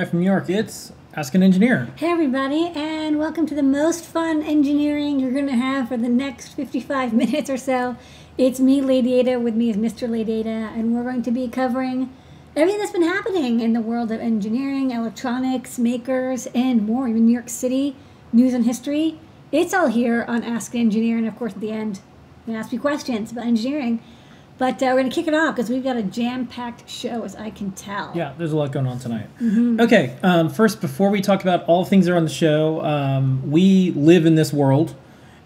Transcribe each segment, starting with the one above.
Live from New York, it's Ask an Engineer. Hey, everybody, and welcome to the most fun engineering you're going to have for the next 55 minutes or so. It's me, Lady Ada, with me is Mr. Lady Ada, and we're going to be covering everything that's been happening in the world of engineering, electronics, makers, and more, even New York City, news and history. It's all here on Ask an Engineer, and of course, at the end, you can ask me questions about engineering. But uh, we're going to kick it off because we've got a jam packed show, as I can tell. Yeah, there's a lot going on tonight. Mm-hmm. Okay, um, first, before we talk about all things that are on the show, um, we live in this world,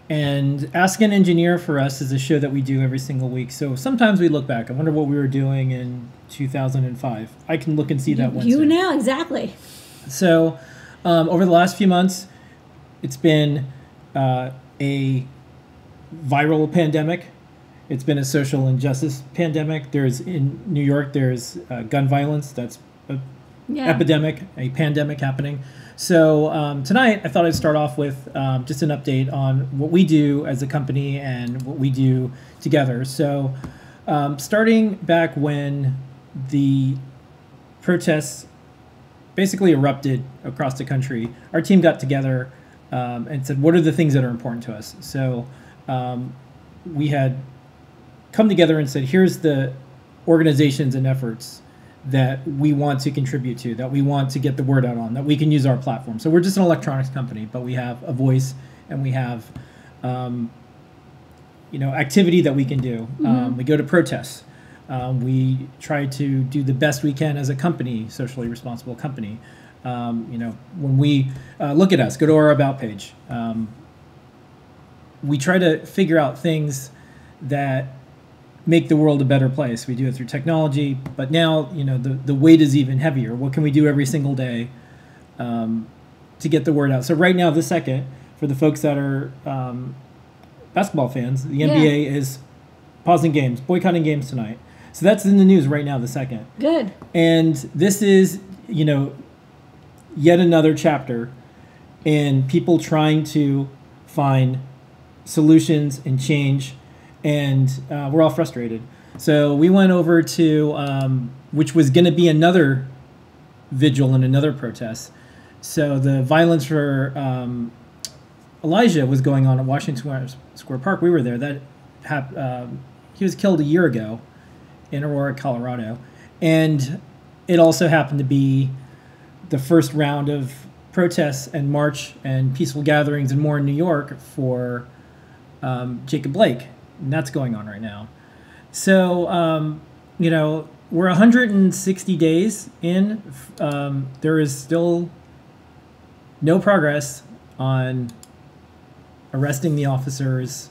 and Ask an Engineer for us is a show that we do every single week. So sometimes we look back. I wonder what we were doing in 2005. I can look and see that Wednesday. You now, exactly. So, um, over the last few months, it's been uh, a viral pandemic. It's been a social injustice pandemic. There's in New York, there's uh, gun violence. That's a Yeah. epidemic, a pandemic happening. So um, tonight, I thought I'd start off with um, just an update on what we do as a company and what we do together. So, um, starting back when the protests basically erupted across the country, our team got together um, and said, "What are the things that are important to us?" So, um, we had come together and said, "Here's the organizations and efforts." that we want to contribute to, that we want to get the word out on, that we can use our platform. So we're just an electronics company, but we have a voice and we have, um, you know, activity that we can do. Um, we go to protests. Um, we try to do the best we can as a company, socially responsible company. Um, you know, when we uh, look at us, go to our about page. Um, we try to figure out things that make the world a better place. We do it through technology, but now you know the the weight is even heavier. What can we do every single day um, to get the word out? So right now, this second, for the folks that are um, basketball fans, the Yeah. NBA is pausing games, boycotting games tonight. So that's in the news right now. The second, Good. and this is you know yet another chapter in people trying to find solutions and change and uh, we're all frustrated. So we went over to um, which was going to be another vigil and another protest. So the violence for um, elijah was going on at washington square, park. We were there. That hap- um, he was killed a year ago in aurora colorado. And it also happened to be the first round of protests and march and peaceful gatherings and more in New York for um, Jacob Blake. And that's going on right now. So, um, you know, we're 160 days in. Um, there is still no progress on arresting the officers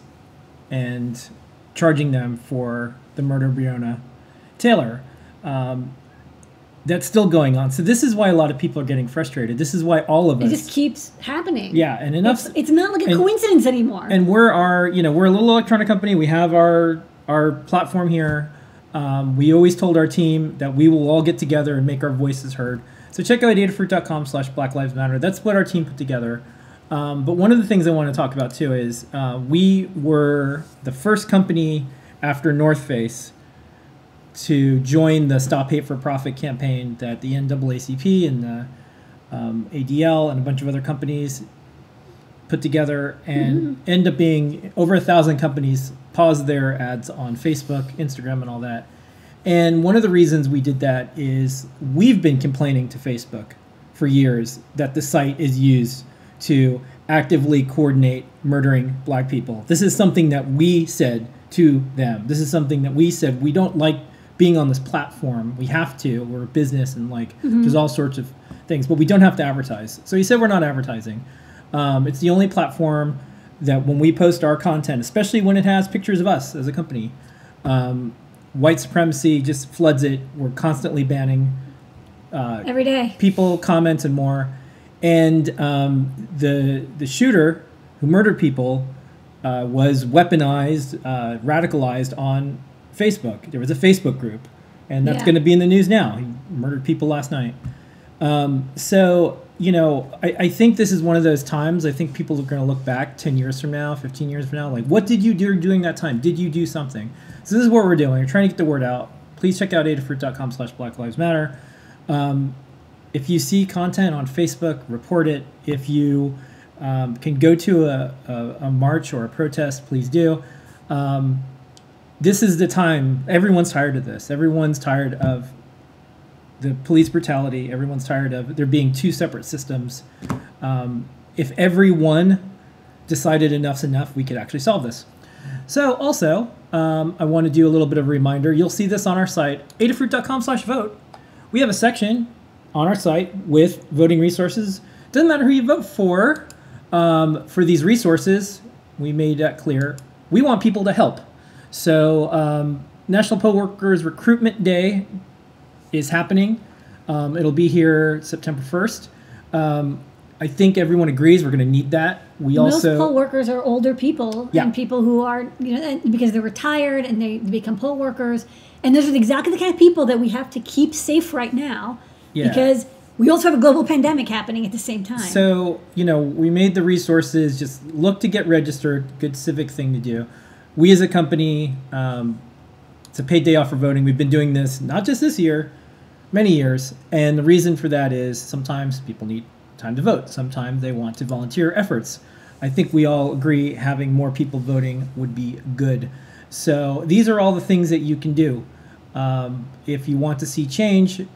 and charging them for the murder of Breonna Taylor. Um, that's still going on. So this is why a lot of people are getting frustrated. This is why all of It us, just keeps happening. yeah, and enough. It's, it's not like a and- coincidence anymore. and we're our, you know, we're a little electronic company. We have our our platform here. Um, we always told our team that we will all get together and make our voices heard. So check out adafruit.com slash Black Lives Matter. That's what our team put together. Um, but one of the things I want to talk about too is uh, we were the first company after North Face to join the Stop Hate for Profit campaign that the NAACP and the um, ADL and a bunch of other companies put together and end up being over a thousand companies pause their ads on Facebook, Instagram, and all that. And one of the reasons we did that is we've been complaining to Facebook for years that the site is used to actively coordinate murdering black people. This is something that we said to them. This is something that we said we don't like being on this platform. We have to. We're a business and like there's all sorts of things, but we don't have to advertise. So he said we're not advertising. Um, it's the only platform that when we post our content, especially when it has pictures of us as a company, um, white supremacy just floods it. We're constantly banning uh, Every day. people, comments, and more. And um, the the shooter who murdered people uh, was weaponized, uh, radicalized on Facebook. There was a Facebook group, and that's Yeah. going to be in the news now. He murdered people last night. Um, so you know, I, I think this is one of those times. I think people are going to look back ten years from now, fifteen years from now, like, what did you do during that time? Did you do something? So this is what we're doing. We're trying to get the word out. Please check out adafruit.com slash Black Lives Matter. Um, if you see content on Facebook, report it. If you um, can go to a, a, a, march or a protest, please do. Um, this is the time. Everyone's tired of this. Everyone's tired of the police brutality. Everyone's tired of there being two separate systems. Um, if everyone decided enough's enough, we could actually solve this. So, also, um, I want to do a little bit of a reminder. You'll see this on our site, adafruit.com slash vote. We have a section on our site with voting resources. Doesn't matter who you vote for. Um, for these resources, we made that clear. We want people to help. So, um, National Poll Workers Recruitment Day is happening. Um, it'll be here September 1st. Um, I think everyone agrees we're going to need that. We Most also poll workers are older people Yeah. and people who are you know because they're retired and they become poll workers, and those are exactly the kind of people that we have to keep safe right now Yeah. because we also have a global pandemic happening at the same time. So, you know, we made the resources, just look to get registered, good civic thing to do. We as a company, um, it's a paid day off for voting. We've been doing this not just this year, many years. And the reason for that is sometimes people need time to vote, sometimes they want to volunteer efforts. I think we all agree having more people voting would be good. So, these are all the things that you can do. Um, if you want to see change, you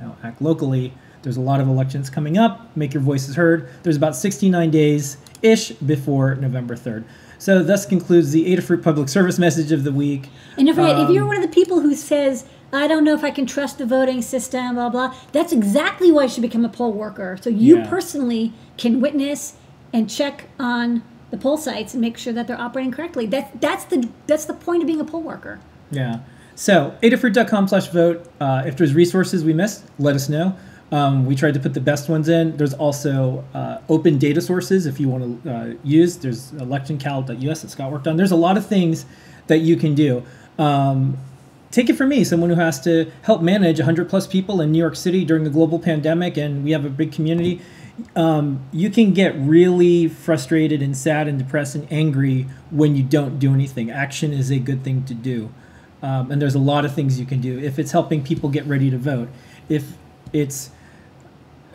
know, act locally. There's a lot of elections coming up. Make your voices heard. There's about 69 days ish before November 3rd. So, thus concludes the Adafruit Public Service message of the week. And if, if you're Um, one of the people who says, I don't know if I can trust the voting system, blah, blah, that's exactly why you should become a poll worker. So you Yeah. personally can witness and check on the poll sites and make sure that they're operating correctly. That, that's, the, that's the point of being a poll worker. Yeah. So, adafruit.com slash vote. Uh, if there's resources we missed, let us know. Um, we tried to put the best ones in. There's also uh, open data sources if you want to uh, use. There's electioncal.us that Scott worked on. There's a lot of things that you can do. Um, take it from me, someone who has to help manage 100 plus people in New York City during the global pandemic, and we have a big community. Um, you can get really frustrated and sad and depressed and angry when you don't do anything. Action is a good thing to do. Um, and there's a lot of things you can do. If it's helping people get ready to vote, if it's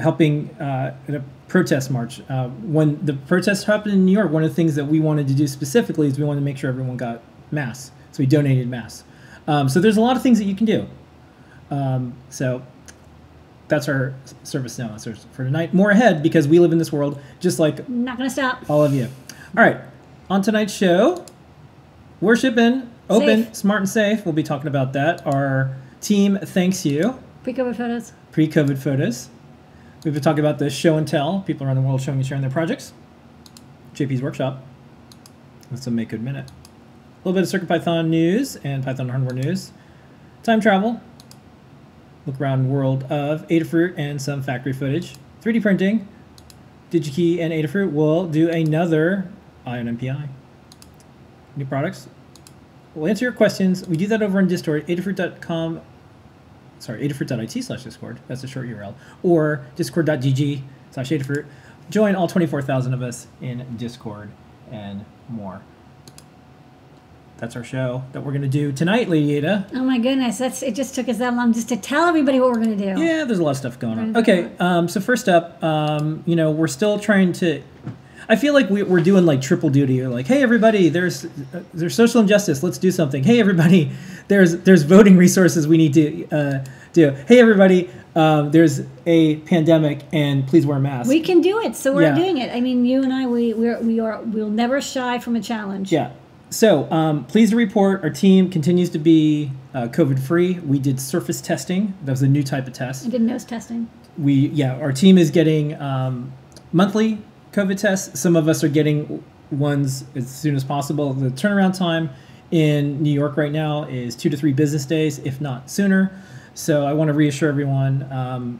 helping uh, at a protest march. Uh, when the protests happened in New York, one of the things that we wanted to do specifically is we wanted to make sure everyone got masks. So we donated masks. Um, so there's a lot of things that you can do. Um, so that's our service now for tonight. More ahead because we live in this world just like Not to stop. all of you. All right, on tonight's show, worshiping open, Safe. smart and safe. We'll be talking about that. Our team thanks you. Pre-COVID photos. Pre-COVID photos. We've been talking about the show and tell. People around the world showing and sharing their projects. JP's workshop. With some Make Code Minute. A little bit of CircuitPython news and Python hardware news. Time travel. Look around world of Adafruit and some factory footage. 3D printing. DigiKey and Adafruit will do another EYE on NPI. New products. We'll answer your questions. We do that over on Discord, adafruit.com sorry, adafruit.it slash discord. That's a short URL. Or discord.gg slash adafruit. Join all 24,000 of us in Discord and more. That's our show that we're going to do tonight, Lady Ada. Oh my goodness, that's it. Just took us that long just to tell everybody what we're going to do. Yeah, there's a lot of stuff going on. Okay, um, so first up, um, you know, we're still trying to. I feel like we, we're doing like triple duty. We're like, hey, everybody, there's uh, there's social injustice. Let's do something. Hey, everybody, there's there's voting resources we need to uh, do. Hey, everybody, um, there's a pandemic, and please wear masks. We can do it, so we're Yeah. doing it. I mean, you and I, we we're, we are we'll never shy from a challenge. Yeah. So, um, pleased to report our team continues to be uh, COVID free. We did surface testing. That was a new type of test. I did nose testing. we yeah our team is getting um, monthly covid tests some of us are getting ones as soon as possible the turnaround time in new york right now is two to three business days if not sooner. So i want to reassure everyone um,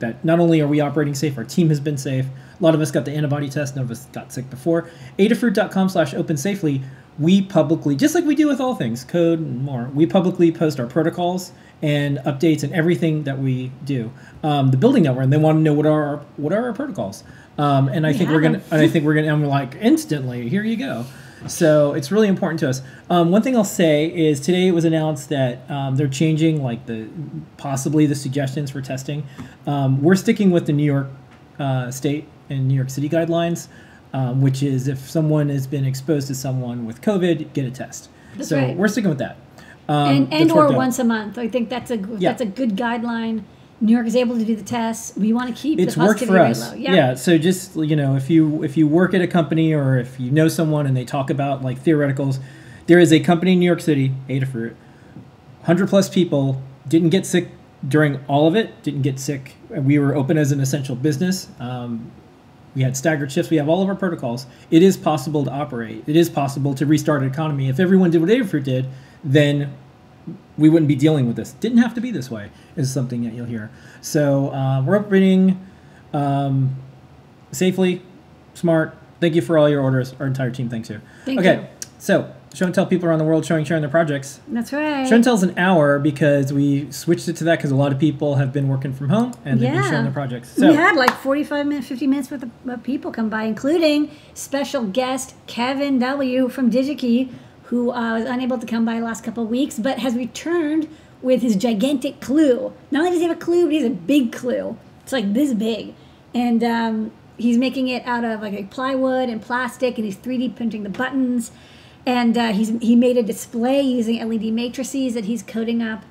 that not only are we operating safe our team has been safe. A lot of us got the antibody test none of us got sick before. Adafruit.com slash open safely. We publicly just like we do with all things code and more we publicly post our protocols and updates and everything that we do. Um, the building that we're in they want to know what are our, what are our protocols. Um, and i We think we're gonna and i think we're gonna i'm like instantly here you go So it's really important to us. Um, one thing I'll say is today it was announced that um, they're changing like the possibly the suggestions for testing. Um, we're sticking with the New York uh, State and New York City guidelines, um, which is if someone has been exposed to someone with COVID, get a test. That's so right. we're sticking with that. Um, and and or once a month. I think that's a Yeah. that's a good guideline. New York is able to do the tests. We want to keep it's the worked for us. low. yeah. so just you know if you if you work at a company or if you know someone and they talk about like theoreticals there is a company in new york city adafruit 100 plus people didn't get sick during all of it didn't get sick. We were open as an essential business. Um, we had staggered shifts. We have all of our protocols. It is possible to operate. It is possible to restart an economy. If everyone did what adafruit did then we wouldn't be dealing with this. Didn't have to be this way, is something that you'll hear. So uh, we're operating um, safely, smart. Thank you for all your orders. Our entire team thanks you. Thank okay, you. so show and tell people around the world showing sharing their projects. That's right. Show and tell's an hour because we switched it to that because a lot of people have been working from home and they've been Yeah. showing their projects. So we had like 45 minutes, 50 minutes worth of people come by, including special guest Kevin W. from DigiKey, who uh, was unable to come by the last couple of weeks, but has returned with his gigantic clue. Not only does he have a clue, but he has a big clue. It's like this big. And um, he's making it out of like plywood and plastic, and he's 3D printing the buttons. And uh, he's he made a display using LED matrices that he's coding up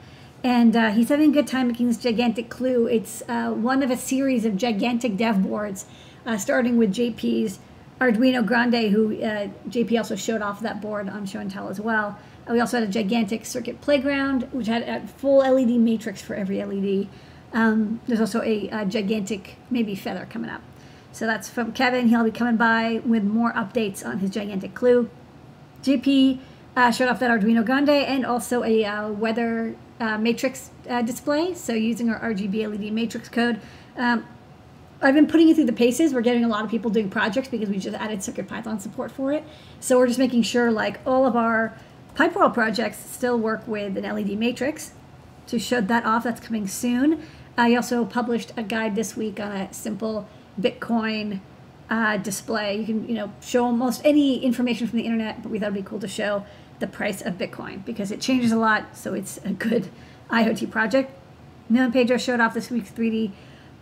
and uh, he's having a good time making this gigantic clue. It's uh, one of a series of gigantic dev boards, uh, starting with JP's Arduino Grande, who uh, JP also showed off that board on Show and Tell as well. Uh, we also had a gigantic circuit playground, which had a full LED matrix for every LED. Um, there's also a, uh gigantic maybe feather coming up. So that's from Kevin. He'll be coming by with more updates on his gigantic clue. JP uh, showed off that Arduino Grande and also a uh, weather uh, matrix uh, display. So using our RGB LED matrix code. Um, I've been putting it through the paces. We're getting a lot of people doing projects because we just added Circuit Python support for it. So we're just making sure like all of our PyPortal projects still work with an LED matrix. So showed that off. That's coming soon. I also published a guide this week on a simple Bitcoin uh, display. You can, you know, show almost any information from the internet, but we thought it'd be cool to show the price of Bitcoin because it changes a lot. So it's a good IoT project. And Pedro showed off this week's 3D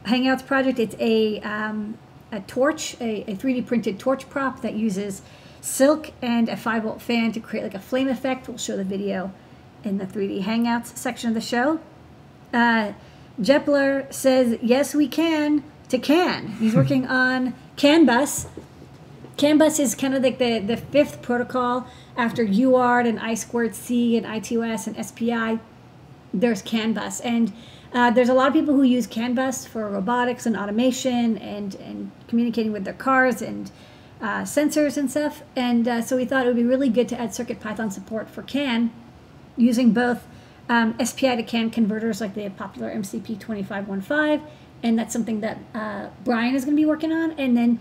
Hangouts project. It's a, um, a torch, a, a 3D printed torch prop that uses silk and a 5 volt fan to create like a flame effect. We'll show the video in the 3D Hangouts section of the show. Uh, Jepler says, yes, we can, to CAN. He's working on CAN bus. CAN bus is kind of like the, the fifth protocol after UART and I squared C and I2S and SPI. There's CAN bus. And uh, there's a lot of people who use CAN bus for robotics and automation and, and communicating with their cars and uh, sensors and stuff. And uh, so we thought it would be really good to add CircuitPython support for CAN using both um, SPI to CAN converters like the popular MCP 2515. And that's something that uh, Brian is going to be working on. And then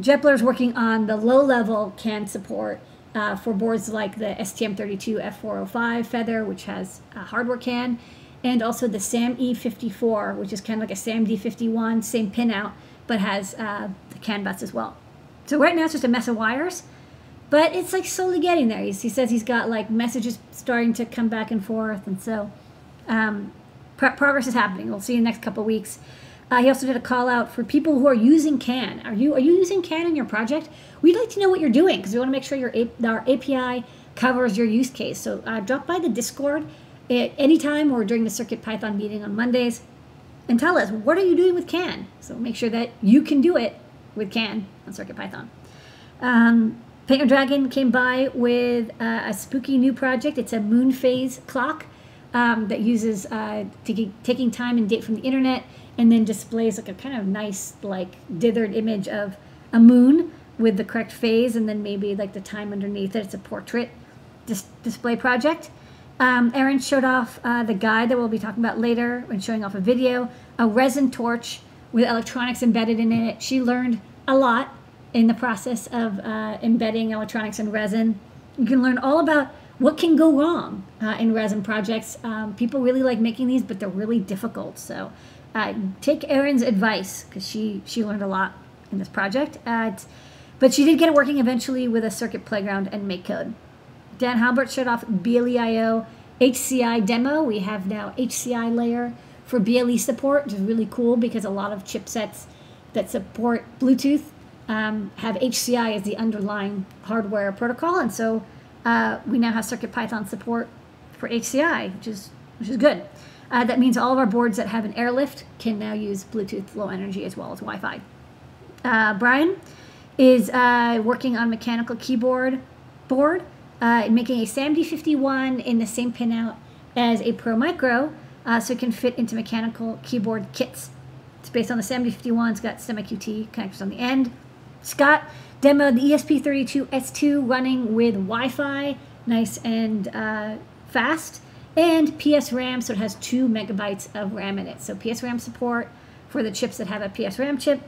Jepler is working on the low level CAN support uh, for boards like the STM32 F405 Feather, which has a hardware CAN, and also the SAM E54, which is kind of like a SAM D51, same pinout, but has uh, the CAN bus as well. So right now it's just a mess of wires, but it's like slowly getting there. He's, he says he's got like messages starting to come back and forth, and so um, pro- progress is happening. We'll see in the next couple weeks. Uh, he also did a call out for people who are using CAN. Are you are you using CAN in your project? We'd like to know what you're doing because we want to make sure your our API covers your use case. So uh, drop by the Discord at any time or during the Circuit Python meeting on Mondays and tell us what are you doing with CAN. So make sure that you can do it with CAN on Circuit Python. Um, Paint Your Dragon came by with a spooky new project. It's a moon phase clock um, that uses uh, taking, taking time and date from the internet and then displays like a kind of nice, like dithered image of a moon with the correct phase and then maybe like the time underneath it. It's a portrait dis- display project. Um, Erin showed off uh, the guide that we'll be talking about later when showing off a video, a resin torch with electronics embedded in it. She learned a lot in the process of uh, embedding electronics in resin. You can learn all about what can go wrong uh, in resin projects. Um, people really like making these, but they're really difficult. So uh, take Erin's advice because she she learned a lot in this project. But she did get it working eventually with a circuit playground and make code. Dan Halbert showed off BLEIO HCI demo. We have now HCI layer for BLE support, which is really cool because a lot of chipsets that support Bluetooth um, have HCI as the underlying hardware protocol, and so uh, we now have CircuitPython support for HCI, which is which is good. Uh, that means all of our boards that have an airlift can now use Bluetooth Low Energy as well as Wi-Fi. Uh, Brian is uh, working on mechanical keyboard board, uh, making a SAMD51 in the same pinout as a Pro Micro, uh, so it can fit into mechanical keyboard kits. It's based on the SAMD51. It's got STEMMA QT connectors on the end. Scott demoed the ESP32S2 running with Wi-Fi, nice and uh, fast, and PS RAM, so it has two megabytes of RAM in it. So PS RAM support for the chips that have a PS RAM chip,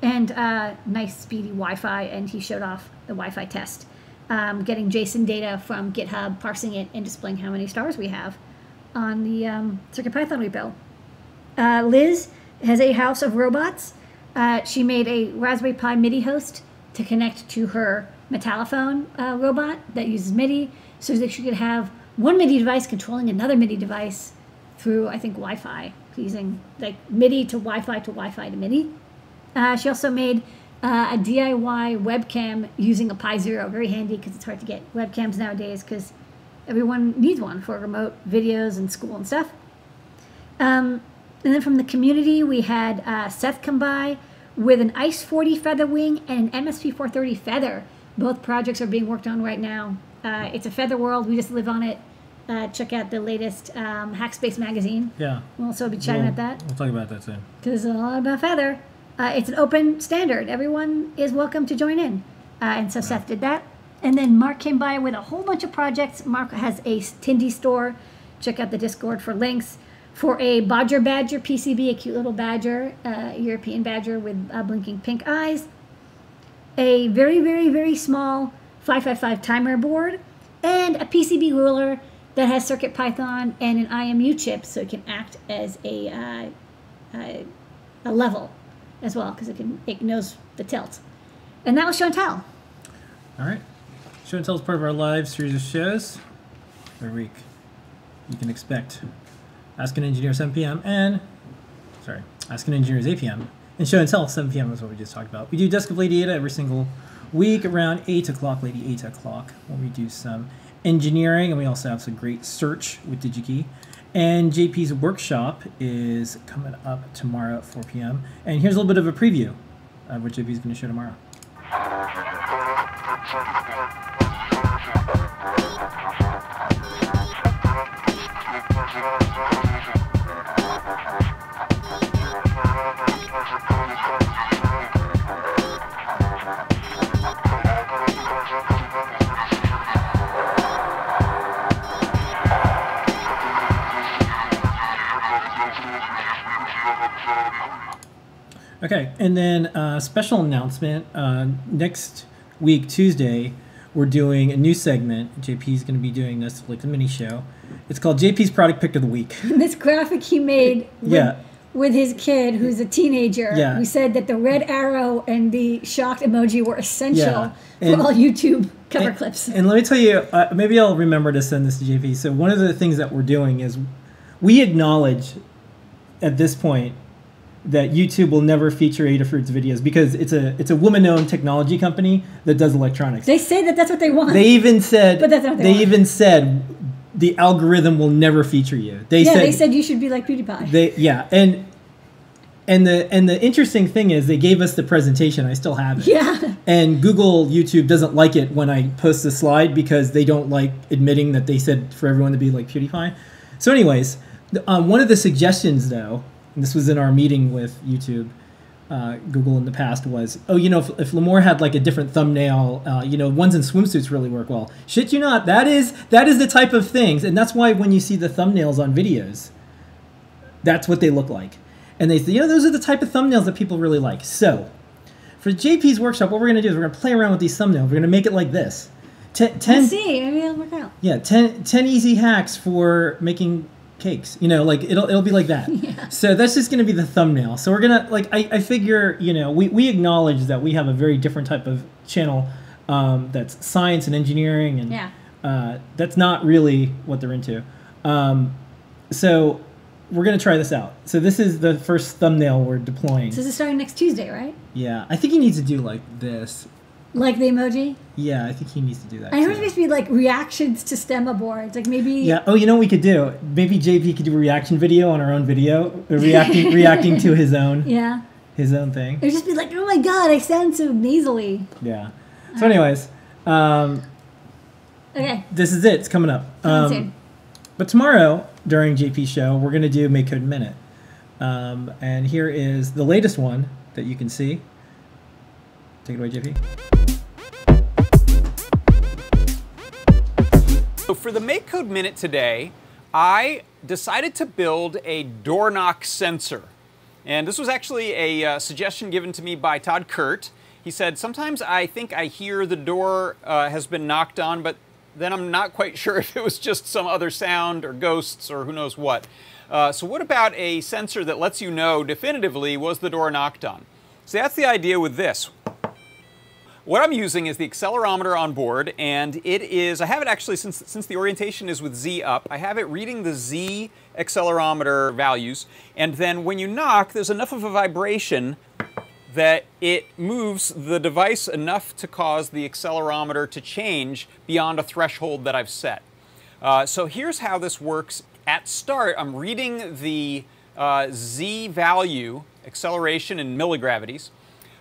and uh, nice speedy Wi-Fi. And he showed off the Wi-Fi test, um, getting JSON data from GitHub, parsing it, and displaying how many stars we have on the um, CircuitPython repo. Uh, Liz has a house of robots. Uh, she made a Raspberry Pi MIDI host to connect to her Metallophone uh, robot that uses MIDI, so that she could have one MIDI device controlling another MIDI device through, I think, Wi-Fi, using like MIDI to Wi-Fi to Wi-Fi to MIDI. Uh, she also made uh, a DIY webcam using a Pi Zero, very handy because it's hard to get webcams nowadays because everyone needs one for remote videos and school and stuff. Um, and then from the community, we had uh, Seth come by with an ICE 40 feather wing and an MSP 430 feather. Both projects are being worked on right now. Uh, it's a feather world. We just live on it. Uh, check out the latest um, Hackspace magazine. Yeah. We'll also be chatting We'll- about that We'll talk about that soon. because it's a lot about feather. Uh, it's an open standard. Everyone is welcome to join in. Uh, and so Seth did that. And then Mark came by with a whole bunch of projects. Mark has a Tindie store. Check out the Discord for links. For a Bodger Badger PCB, a cute little badger, uh, European badger with uh, blinking pink eyes. A very, very, very small 555 timer board. And a PCB ruler that has Circuit Python and an IMU chip so it can act as a uh, a level as well because it can it knows the tilt. And that was show and tell. All right. Show and Tell is part of our live series of shows. Every week, you can expect Ask an Engineer 7 p.m. and, sorry, Ask an Engineer is 8 p.m. And Show and Tell 7 p.m. is what we just talked about. We do Desk of Lady Ada every single week around 8 o'clock, Lady 8 o'clock, when we do some engineering. And we also have some great search with DigiKey. And JP's workshop is coming up tomorrow at 4 p.m. And here's a little bit of a preview of what JP is going to show tomorrow. Okay, and then uh, special announcement uh, next week Tuesday, we're doing a new segment. JP is going to be doing this like a mini show. It's called JP's Product Pick of the Week. this graphic he made with, Yeah. with his kid who's a teenager Yeah. who said that the red arrow and the shocked emoji were essential Yeah. for all YouTube cover and, clips. And let me tell you, uh, maybe I'll remember to send this to JP. So one of the things that we're doing is we acknowledge at this point that YouTube will never feature Adafruit's videos because it's a it's a woman-owned technology company that does electronics. they say that that's what they want. They even said But that's not what they they even said the algorithm will never feature you. They yeah, said they said you should be like PewDiePie. they yeah, and and the and the interesting thing is they gave us the presentation. I still have it. yeah. And Google YouTube doesn't like it when I post the slide because they don't like admitting that they said for everyone to be like PewDiePie. So, anyways, um, one of the suggestions though, this was in our meeting with YouTube, uh, Google in the past was, oh, you know, if, if Limor had like a different thumbnail, uh, you know, ones in swimsuits really work well. Shit, you not. That is that is the type of things, and that's why when you see the thumbnails on videos, that's what they look like. And they say, you know, those are the type of thumbnails that people really like. So, for JP's workshop, what we're going to do is we're going to play around with these thumbnails. We're going to make it like this. Ten, ten, Let's see. Maybe it'll work out. yeah, 10, 10 easy hacks for making cakes. You know, like it'll it'll be like that. Yeah. So that's just to be the thumbnail. So we're gonna like I, I figure you know we we acknowledge that we have a very different type of channel um, that's science and engineering and Yeah. uh, that's not really what they're into. Um, so we're gonna try this out. So this is the first thumbnail we're deploying. So this is starting next Tuesday, right? Yeah, I think he needs to do like this. Like the emoji. Yeah, I think he needs to do that. I heard supposed to be like reactions to stemma boards. Like maybe. Yeah. Oh, you know what we could do? Maybe JP could do a reaction video on our own video, uh, reacting reacting to his own Yeah. his own thing. It would just be like, oh my god, I sound so nasally. Yeah. So, anyways, um, Okay. this is it. It's coming up. Um, soon. but tomorrow during JP's show, we're gonna do Make Code Minute, um, and here is the latest one that you can see. Take it away, JP. So for the Make Code Minute today, I decided to build a door knock sensor. And this was actually a uh, suggestion given to me by Tod Kurt. He said, sometimes I think I hear the door uh, has been knocked on, but then I'm not quite sure if it was just some other sound or ghosts or who knows what. Uh, so what about a sensor that lets you know definitively was the door knocked on? So that's the idea with this. What I'm using is the accelerometer on board, and it is, I have it actually, since, since the orientation is with Z up, I have it reading the Z accelerometer values, and then when you knock, there's enough of a vibration that it moves the device enough to cause the accelerometer to change beyond a threshold that I've set. Uh, so here's how this works. At start, I'm reading the uh, Z value, acceleration in milligravities,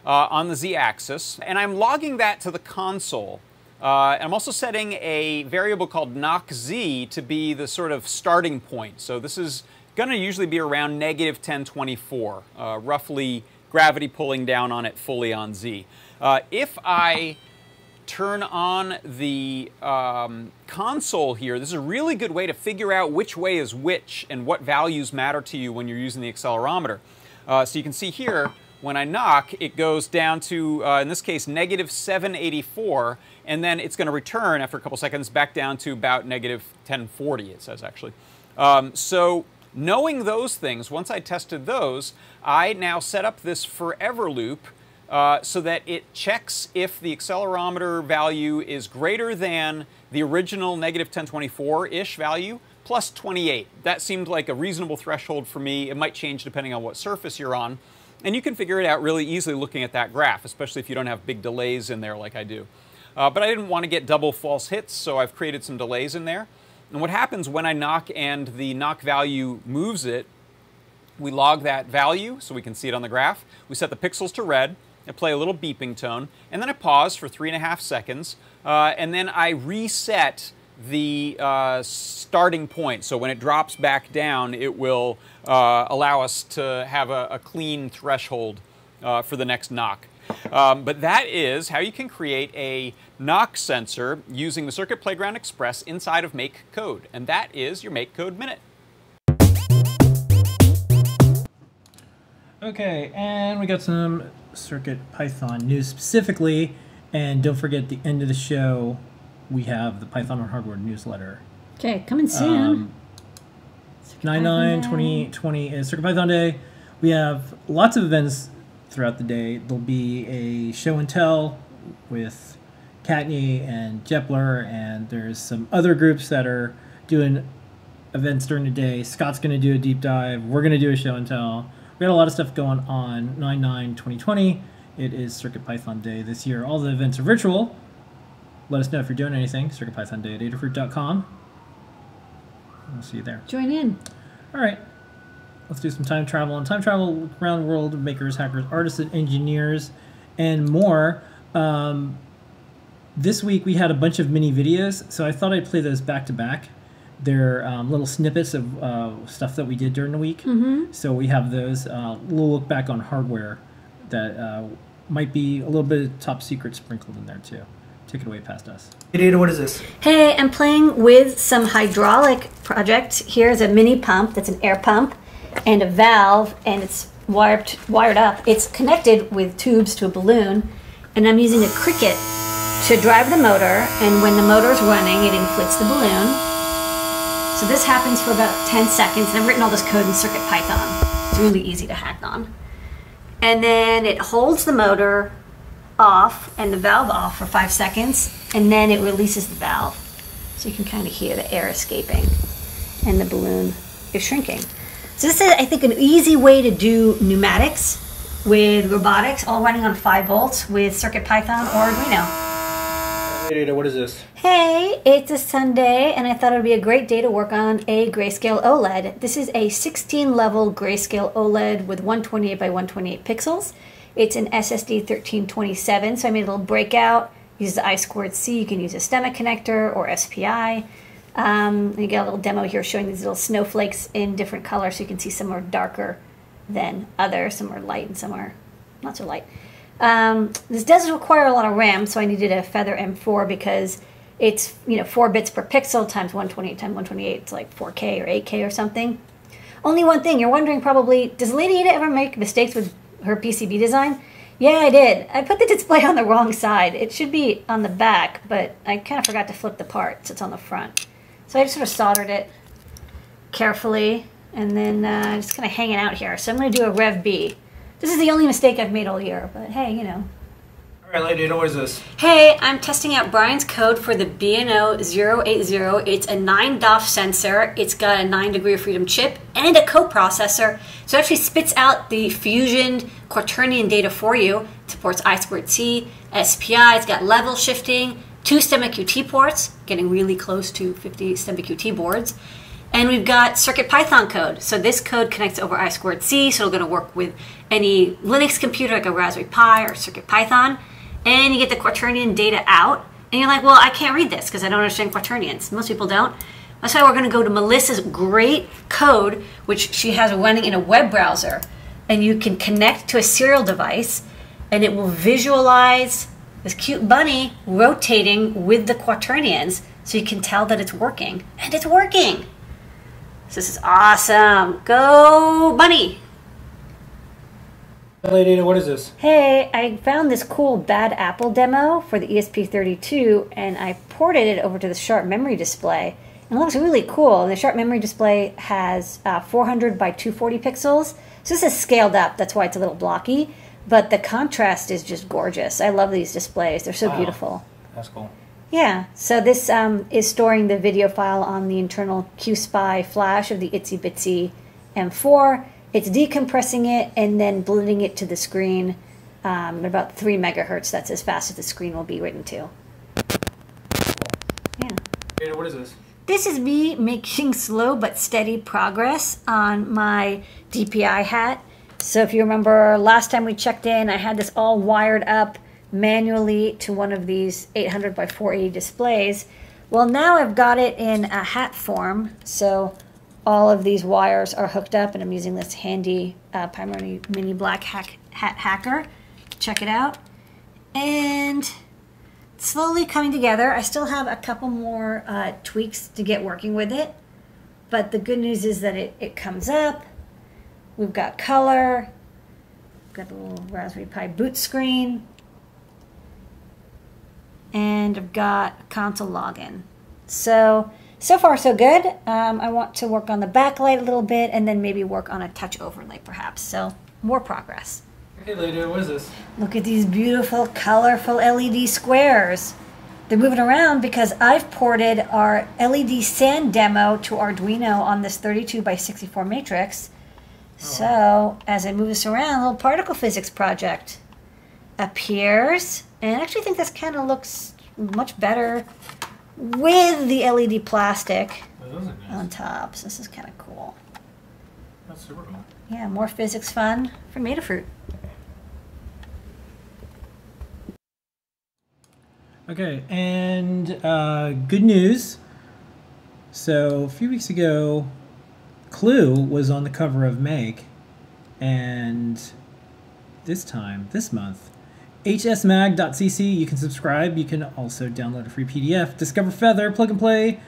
uh, on the z-axis, and I'm logging that to the console. Uh, I'm also setting a variable called knockz to be the sort of starting point. So this is going to usually be around negative 1024, uh, roughly gravity pulling down on it fully on z. Uh, if I turn on the um, console here, this is a really good way to figure out which way is which and what values matter to you when you're using the accelerometer. Uh, so you can see here, when I knock, it goes down to, uh, in this case, negative 784, and then it's going to return after a couple seconds back down to about negative 1040, it says actually. Um, so knowing those things, once I tested those, I now set up this forever loop uh, so that it checks if the accelerometer value is greater than the original negative 1024-ish value plus 28. That seemed like a reasonable threshold for me. It might change depending on what surface you're on. And you can figure it out really easily looking at that graph, especially if you don't have big delays in there like I do. Uh, but I didn't want to get double false hits, so I've created some delays in there. And what happens when I knock and the knock value moves it, we log that value so we can see it on the graph. We set the pixels to red. I play a little beeping tone, and then I pause for three and a half seconds, uh, and then I reset the uh, starting point. So when it drops back down, it will allow us to have a, a clean threshold uh, for the next knock. Um, but that is how you can create a knock sensor using the Circuit Playground Express inside of Make Code. And that is your Make Code Minute. Okay, and we got some Circuit Python news specifically, and don't forget the end of the show, we have the Python on Hardware newsletter. Okay, coming soon. Um, 9 9 2020 is Circuit Python Day. We have lots of events throughout the day. There'll be a show and tell with Kattni and Jepler, and there's some other groups that are doing events during the day. Scott's going to do a deep dive. We're going to do a show and tell. We got a lot of stuff going on 9 9 2020. It is Circuit Python Day this year. All the events are virtual. Let us know if you're doing anything. CircuitPython Day at Adafruit.com. We'll see you there. Join in. All right. Let's do some time travel and time travel around the world, makers, hackers, artists, and engineers, and more. Um, this week we had a bunch of mini videos, so I thought I'd play those back to back. They're um, little snippets of uh, stuff that we did during the week. Mm-hmm. So we have those. Uh, we'll look back on hardware that uh, might be a little bit of top secret sprinkled in there too. Take it away past us. Hey Data, what is this? Hey, I'm playing with some hydraulic project. Here's a mini pump that's an air pump and a valve, and it's wired wired up. It's connected with tubes to a balloon, and I'm using a Crickit to drive the motor. And when the motor is running, it inflates the balloon. So this happens for about 10 seconds. And I've written all this code in CircuitPython. It's really easy to hack on. And then it holds the motor off and the valve off for five seconds, and then it releases the valve. So you can kind of hear the air escaping, and the balloon is shrinking. So this is, I think, an easy way to do pneumatics with robotics, all running on 5 volts with CircuitPython or Arduino. Data, what is this? Hey, it's a Sunday, and I thought it would be a great day to work on a grayscale OLED. This is a 16 level grayscale OLED with 128 by 128 pixels. It's an SSD 1327, so I made a little breakout. Use the I squared C. You can use a STEMMA connector or SPI. Um, you get a little demo here showing these little snowflakes in different colors, so you can see some are darker than others. Some are light and some are not so light. Um, this does require a lot of RAM, so I needed a Feather M4 because it's you know four bits per pixel times 128 times 128. It's like 4K or 8K or something. Only one thing you're wondering probably: Does Lady Ada ever make mistakes with her PCB design? Yeah, I did. I put the display on the wrong side. It should be on the back, but I kind of forgot to flip the part, so it's on the front. So I just sort of soldered it carefully, and then uh, just kind of hanging out here. So I'm going to do a Rev B. This is the only mistake I've made all year, but hey, you know. All right, Lady, what is this? Hey, I'm testing out Brian's code for the BNO 080. It's a 9 DOF sensor. It's got a 9 degree of freedom chip and a coprocessor. So it actually spits out the fusioned quaternion data for you. It supports I2C, SPI, it's got level shifting, two STEMMA QT ports, getting really close to 50 STEMMA QT boards. And we've got CircuitPython code. So this code connects over I2C, so it'll going to work with any Linux computer like a Raspberry Pi or CircuitPython. And you get the quaternion data out. And you're like, well, I can't read this because I don't understand quaternions. Most people don't. That's why we're going to go to Melissa's great code, which she has running in a web browser. And you can connect to a serial device, and it will visualize this cute bunny rotating with the quaternions so you can tell that it's working. And it's working! So this is awesome. Go, bunny! Lady, what is this? Hey, I found this cool Bad Apple demo for the ESP32 and I ported it over to the Sharp Memory display. And it looks really cool. And the Sharp Memory display has uh, 400 by 240 pixels. So this is scaled up, that's why it's a little blocky. But the contrast is just gorgeous. I love these displays, they're so Wow. beautiful. That's cool. Yeah, so this um, is storing the video file on the internal QSPI flash of the Itsy Bitsy M4. It's decompressing it and then blending it to the screen um, at about 3 megahertz. That's as fast as the screen will be written to. Yeah. Lady, what is this? This is me making slow but steady progress on my DPI hat. So if you remember last time we checked in, I had this all wired up manually to one of these 800 by 480 displays. Well, now I've got it in a hat form, so all of these wires are hooked up, and I'm using this handy uh, Pimoroni Mini Black hack, Hat Hacker. Check it out. And slowly coming together. I still have a couple more uh, tweaks to get working with it, but the good news is that it, it comes up. We've got color, We've got the little Raspberry Pi boot screen, and I've got console login. So, so far so good. Um, I want to work on the backlight a little bit and then maybe work on a touch overlay perhaps. So, more progress. Hey, Lady, what is this? Look at these beautiful, colorful LED squares. They're moving around because I've ported our LED sand demo to Arduino on this 32 by 64 matrix. So, as I move this around, a little particle physics project appears. And I actually think this kind of looks much better with the LED plastic those are nice. on top. So, this is kind of cool. That's super cool. Yeah, more physics fun for Metafruit. Okay, and uh, good news. So a few weeks ago, Clue was on the cover of Make, and this time, this month, hsmag.cc, you can subscribe. You can also download a free PDF. Discover Feather, plug and play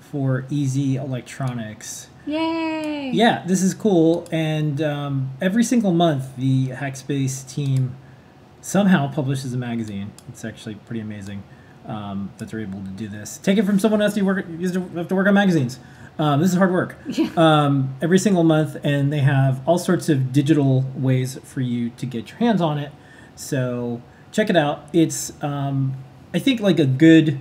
for easy electronics. Yay! Yeah, this is cool. And um, every single month, the Hackspace team somehow publishes a magazine. It's actually pretty amazing um, that they're able to do this. Take it from someone else who work, used to have to work on magazines. Um, this is hard work. Um, every single month, and they have all sorts of digital ways for you to get your hands on it. So check it out. It's um, I think like a good,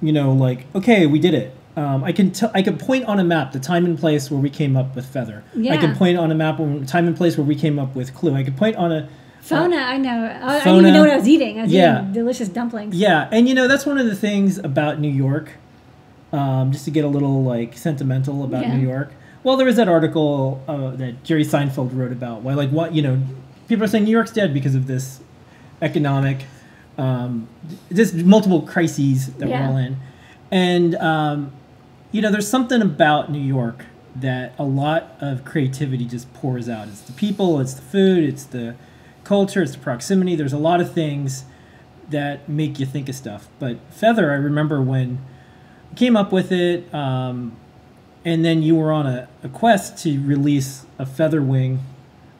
you know, like okay, we did it. Um, I can tell. I can point on a map the time and place where we came up with feather. Yeah. I can point on a map when time and place where we came up with clue. I can point on a Fona, I know. I, I didn't even know what I was eating. I was Yeah. eating delicious dumplings. Yeah, and you know that's one of the things about New York. Um, just to get a little like sentimental about Yeah. New York. Well, there was that article uh, that Jerry Seinfeld wrote about why, like, what you know, people are saying New York's dead because of this economic, um, just multiple crises that Yeah. we're all in, and um, you know, there's something about New York that a lot of creativity just pours out. It's the people, it's the food, it's the culture, it's the proximity. There's a lot of things that make you think of stuff. But Feather, I remember when you came up with it, um, and then you were on a, a quest to release a Feather Wing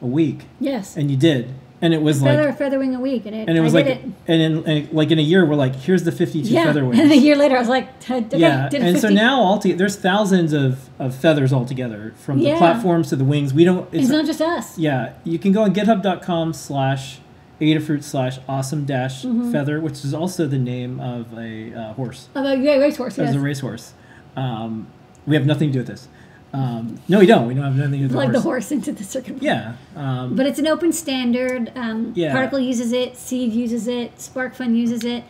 a week, Yes. and you did. And it was Feather, like, feather wing a week, and it, and it was I like, it. and in and like in a year, we're like, here's the 52 Yeah. Feather Wings. And a year later, I was like, okay, yeah, a and so now all to, there's thousands of, of feathers altogether from the Yeah. platforms to the wings. We don't. it's not just us. Yeah, you can go on github.com slash Adafruit slash awesome dash Mm-hmm. feather, which is also the name of a uh, horse, About yeah, racehorse. as Yes. a racehorse. Um, we have nothing to do with this. Um, no, we don't. We don't have anything to do Plug the the horse. into the circuit. Yeah. Um, But it's an open standard. Um, Yeah. Particle uses it. Seeed uses it. SparkFun uses it.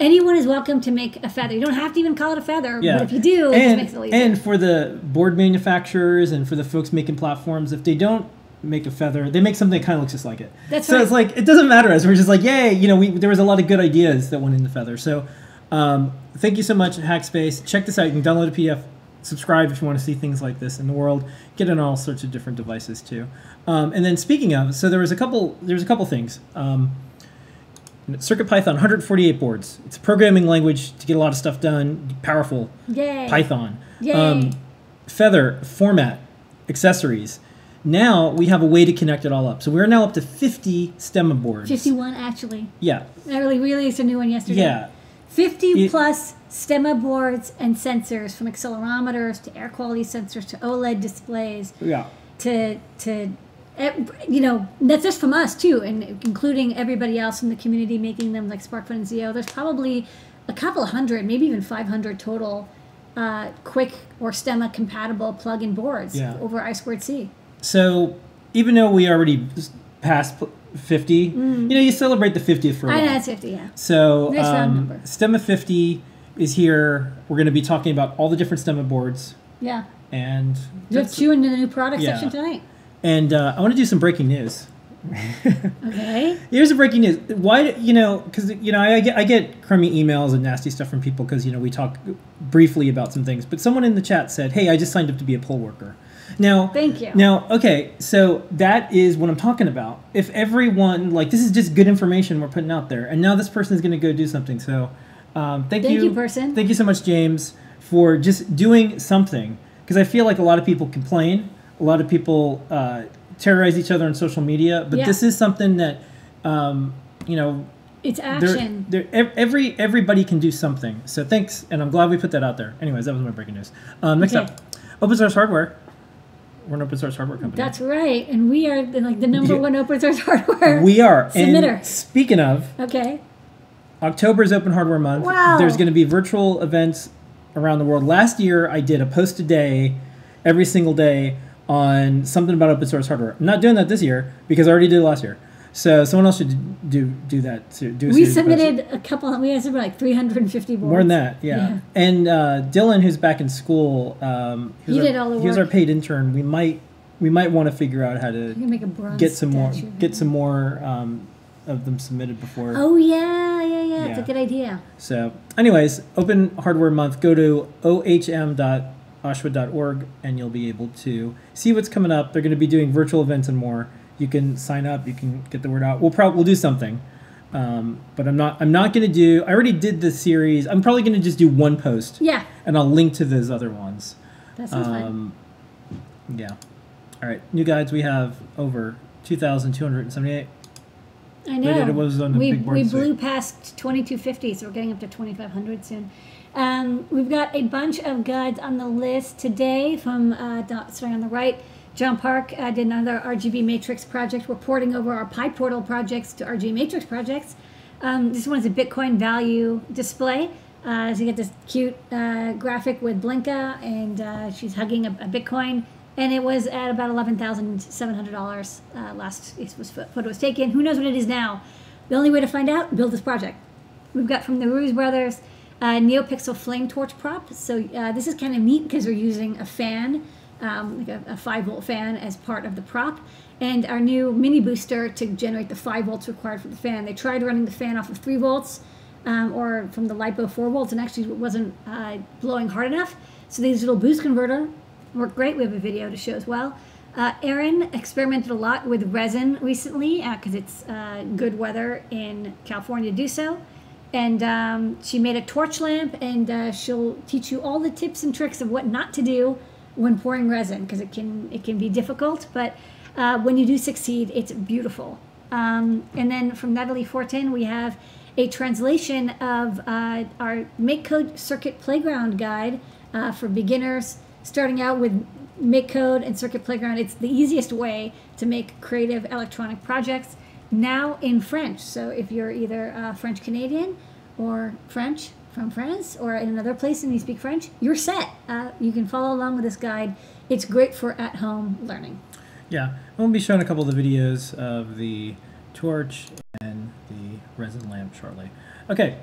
Anyone is welcome to make a feather. You don't have to even call it a feather. yeah. But if you do, it just and, makes it easier. and for the board manufacturers and for the folks making platforms, if they don't make a feather, they make something that kind of looks just like it. That's so right. it's like it doesn't matter as we're just like, yay, you know, we there was a lot of good ideas that went into the feather. So um, thank you so much, Hackspace. Check this out. You can download a PDF, subscribe if you want to see things like this in the world. Get it on all sorts of different devices too. Um, and then speaking of, so there was a couple. There was a couple things. Um, Circuit Python, 148 boards. It's a programming language to get a lot of stuff done. Powerful. Yay. Python. Yay. Um, Feather, format, accessories. Now we have a way to connect it all up. So we're now up to 50 stemma boards. 51 actually. Yeah. I really released a new one yesterday. Yeah. 50 It- plus stemma boards and sensors from accelerometers to air quality sensors to OLED displays Yeah. to to eh, you know that's just from us too and including everybody else in the community making them like sparkfun and zio there's probably a couple hundred maybe even 500 total uh, Qwiic or stemma compatible plug-in boards Yeah. over i squared c So even though we already passed pl- 50, you know, you celebrate the 50th for a i while. know it's 50 yeah So Nice um. Stemma 50 is here. We're going to be talking about all the different Stemma boards. yeah And just two into the new product Yeah. section tonight and uh, I want to do some breaking news. okay Here's the breaking news. Why, you know, because you know, I get I get crummy emails and nasty stuff from people because you know we talk briefly about some things. But someone in the chat said, "Hey, I just signed up to be a poll worker." Now, Thank you. Now, okay, so that is what I'm talking about. If everyone like this is just good information we're putting out there, and now this person is going to go do something. So, um, thank, you. Thank you, you, person. Thank you so much, James, for just doing something. Because I feel like a lot of people complain, a lot of people uh, terrorize each other on social media, but Yeah. this is something that um, you know it's action there, ev- every everybody can do something. So thanks, and I'm glad we put that out there. Anyways, that was my breaking news. Um, next Okay. up, open source hardware. We're an open source hardware company. That's right, and we are the, like the number Yeah. one open source hardware. we are. Submitter. And speaking of, okay. October is Open Hardware Month. Wow. There's going to be virtual events around the world. Last year, I did a post a day, every single day, on something about open source hardware. I'm not doing that this year because I already did it last year. So someone else should do do that. To do a We submitted a couple. We had submitted like 350 boards. More than that, yeah. Yeah. And uh, Dylan, who's back in school, um, he, our, did all the he was our paid intern. We might we might want to figure out how to make a get some more get some more um, of them submitted before. Oh yeah, yeah, yeah. It's a good idea. So, anyways, Open Hardware Month. Go to ohm.oshwa.org and you'll be able to see what's coming up. They're going to be doing virtual events and more. You can sign up. You can get the word out. We'll probably we'll do something, um, but I'm not. I'm not going to do. I already did the series. I'm probably going to just do one post, Yeah, and I'll link to those other ones. that sounds fun. Um, yeah. All right. New guides. We have over 2,278. I know. did- it was on the we big board we blew past 2250, so we're getting up to 2500 soon. Um, we've got a bunch of guides on the list today from, uh, starting on the right, John Park uh, did another RGB Matrix project. We're porting over our PyPortal projects to RGB Matrix projects. Um, this one is a Bitcoin value display. Uh, so you get this cute uh, graphic with Blinka, and uh, she's hugging a, a, Bitcoin. And it was at about eleven thousand seven hundred dollars uh, last it was photo was taken. Who knows what it is now? The only way to find out: build this project. We've got from the Ruiz Brothers uh, NeoPixel Flame Torch prop. So this is kind of neat because we're using a fan, um, like a, a five volt fan, as part of the prop and our new mini booster to generate the 5 volts required for the fan. They tried running the fan off of 3 volts um, or from the LiPo 4 volts and actually wasn't uh, blowing hard enough. So these little boost converter work great. We have a video to show as well. Uh, Erin experimented a lot with resin recently because uh, it's uh, good weather in California to do so. And um, she made a torch lamp and uh, she'll teach you all the tips and tricks of what not to do when pouring resin because it can, it can be difficult. But uh, when you do succeed, it's beautiful. Um, and then from Natalie Fortin, we have a translation of uh, our MakeCode Circuit Playground guide uh, for beginners, starting out with MakeCode and Circuit Playground. It's the easiest way to make creative electronic projects now in French. So if you're either uh, French Canadian or French from France or in another place and you speak French, you're set. Uh, you can follow along with this guide. It's great for at home learning. Yeah, I'm gonna be showing a couple of the videos of the torch and the resin lamp shortly. Okay,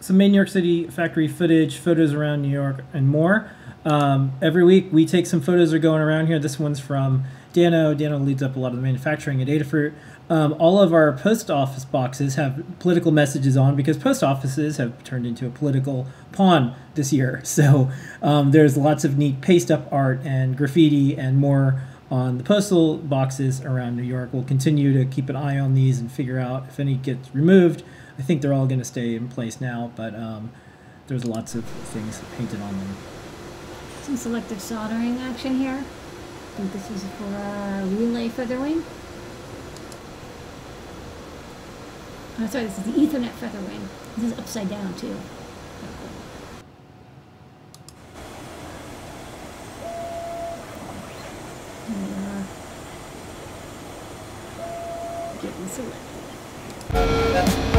some main New York City factory footage, photos around New York, and more. Um, every week we take some photos that are going around here. This one's from Dano. Dano leads up a lot of the manufacturing at Adafruit. Um, all of our post office boxes have political messages on because post offices have turned into a political pawn this year. So um, there's lots of neat paste up art and graffiti and more on the postal boxes around New York. We'll continue to keep an eye on these and figure out if any gets removed. I think they're all going to stay in place now, but um, there's lots of things painted on them. Some selective soldering action here. I think this is for a relay featherwing. Oh, sorry, this is the Ethernet featherwing. This is upside down too. getting selected.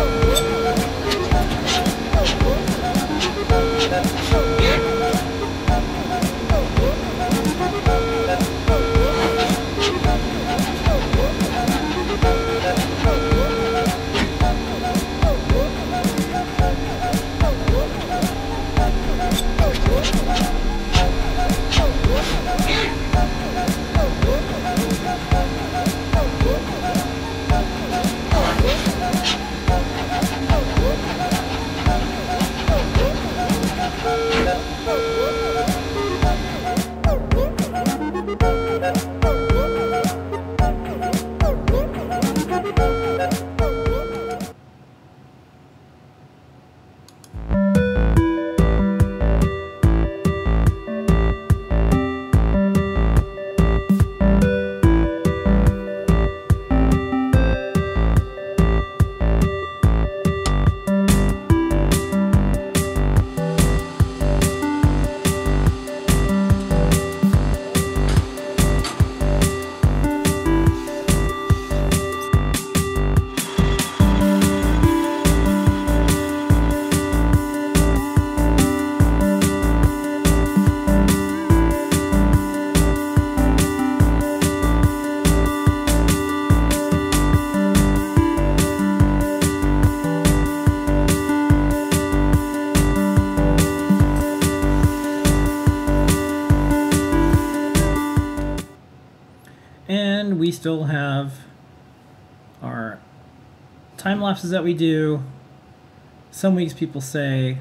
Still have our time lapses that we do. Some weeks people say,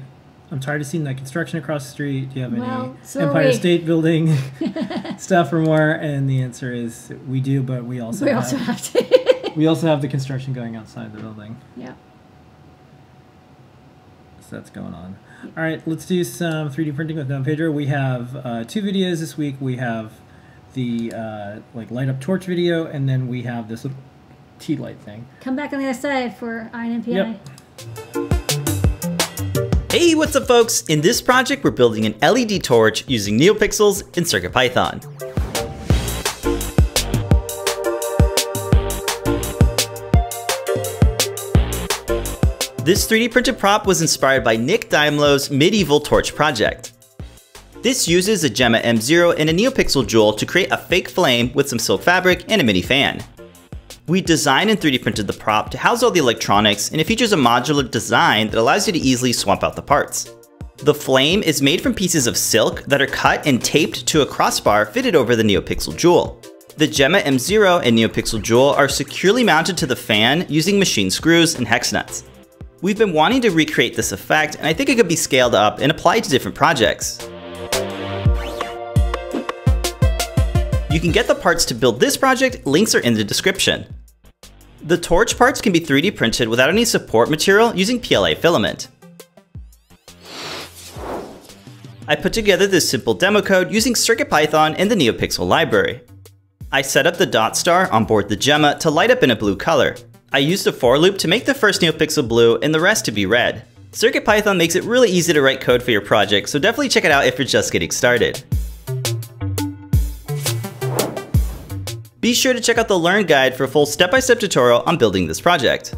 I'm tired of seeing that construction across the street. Do you have well, any Empire State Building stuff or more? And the answer is we do, but we also we have, also have to. we also have the construction going outside the building. Yeah. So that's going on. All right, let's do some 3D printing with Don Pedro. We have uh, two videos this week. We have the uh, like light up torch video, and then we have this little tea light thing. Come back on the other side for EYE on NPI. Yep. Hey, what's up folks? In this project, we're building an LED torch using NeoPixels and CircuitPython. This 3D printed prop was inspired by Nick Daimlow's medieval torch project. This uses a Gemma M0 and a NeoPixel Jewel to create a fake flame with some silk fabric and a mini fan. We designed and 3D printed the prop to house all the electronics and it features a modular design that allows you to easily swap out the parts. The flame is made from pieces of silk that are cut and taped to a crossbar fitted over the NeoPixel Jewel. The Gemma M0 and NeoPixel Jewel are securely mounted to the fan using machine screws and hex nuts. We've been wanting to recreate this effect and I think it could be scaled up and applied to different projects. You can get the parts to build this project, links are in the description. The torch parts can be 3D printed without any support material using PLA filament. I put together this simple demo code using CircuitPython and the NeoPixel library. I set up the dot star on board the Gemma to light up in a blue color. I used a for loop to make the first NeoPixel blue and the rest to be red. CircuitPython makes it really easy to write code for your project, so definitely check it out if you're just getting started. Be sure to check out the Learn Guide for a full step-by-step -step tutorial on building this project.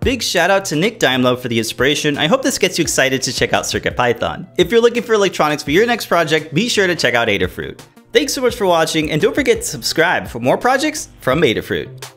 Big shout out to Nick Daimlow for the inspiration. I hope this gets you excited to check out CircuitPython. If you're looking for electronics for your next project, be sure to check out Adafruit. Thanks so much for watching, and don't forget to subscribe for more projects from Adafruit.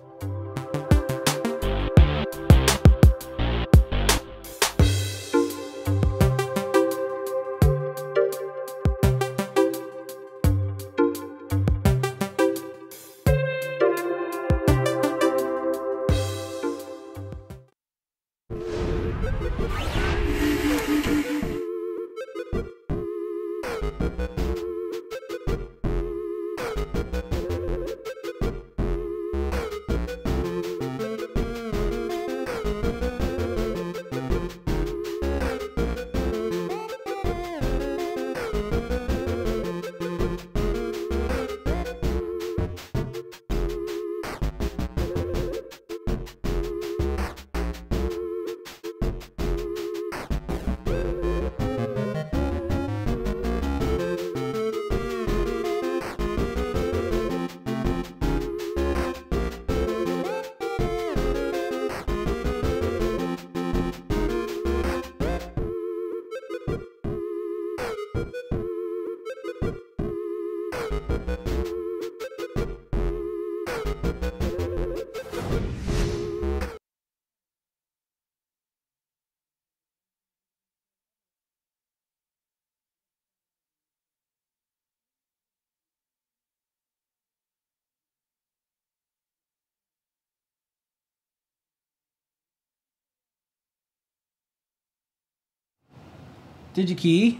DigiKey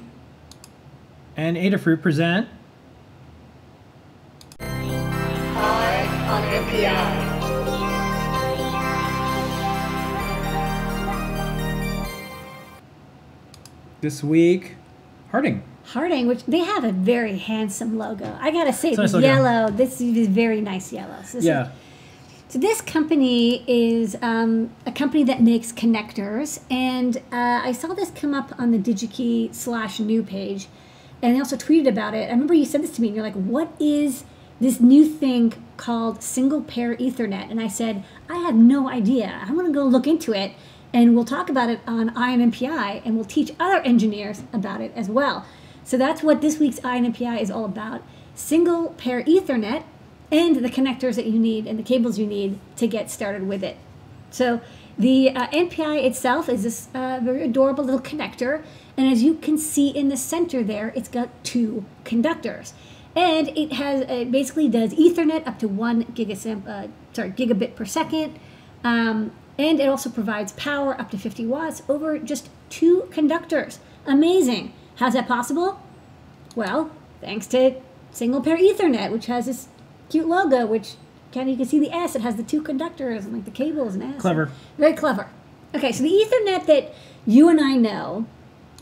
and Adafruit present. on NPI. This week, Harting. Harting, which they have a very handsome logo. I gotta say, It's the nice yellow. This is very nice yellow. So this is- Yeah. So this company is um, a company that makes connectors, and uh, I saw this come up on the DigiKey slash new page, and I also tweeted about it. I remember you said this to me, and you're like, "What is this new thing called single pair Ethernet?" And I said, "I have no idea. I'm going to go look into it, and we'll talk about it on EYE on NPI, and we'll teach other engineers about it as well." So that's what this week's EYE on NPI is all about: single pair Ethernet and the connectors that you need and the cables you need to get started with it. So the uh, NPI itself is this uh, very adorable little connector, and as you can see in the center there, it's got two conductors, and it has it basically does Ethernet up to one gigasim, uh, sorry gigabit per second, um, and it also provides power up to 50 watts over just two conductors. Amazing! How's that possible? Well, thanks to single pair Ethernet, which has this cute logo, which can you can see the S. It has the two conductors and like the cables and S. Clever. Very clever. Okay, so the Ethernet that you and I know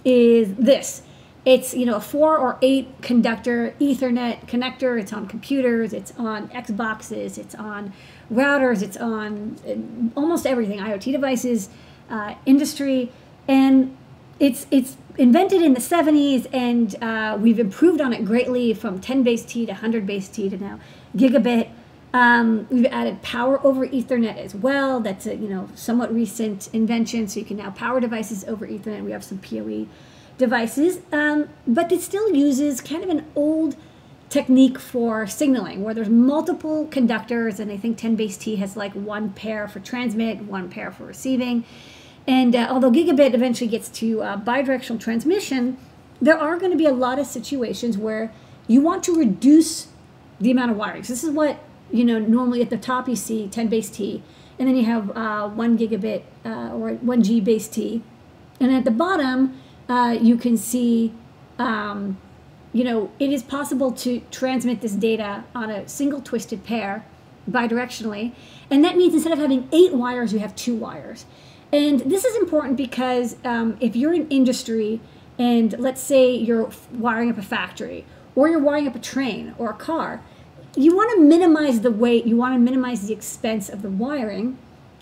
is this. It's you know a four or eight conductor Ethernet connector. It's on computers. It's on Xboxes. It's on routers, it's on uh, almost everything, IoT devices, uh, industry, and it's it's invented in the 70s, and uh, we've improved on it greatly from 10 base T to 100 base T to now gigabit. Um, we've added power over Ethernet as well. That's a you know somewhat recent invention, so you can now power devices over Ethernet. We have some PoE devices, um, but it still uses kind of an old technique for signaling where there's multiple conductors, and I think 10 base T has like one pair for transmit, one pair for receiving. And uh, although gigabit eventually gets to uh, bidirectional transmission, there are going to be a lot of situations where you want to reduce the amount of wiring. So this is what you know normally at the top you see 10 base T, and then you have uh, one gigabit uh, or one G base T, and at the bottom uh, you can see. Um, you know, it is possible to transmit this data on a single twisted pair bidirectionally. And that means instead of having eight wires, you have two wires. And this is important because um, if you're in industry and let's say you're wiring up a factory or you're wiring up a train or a car, you want to minimize the weight, you want to minimize the expense of the wiring.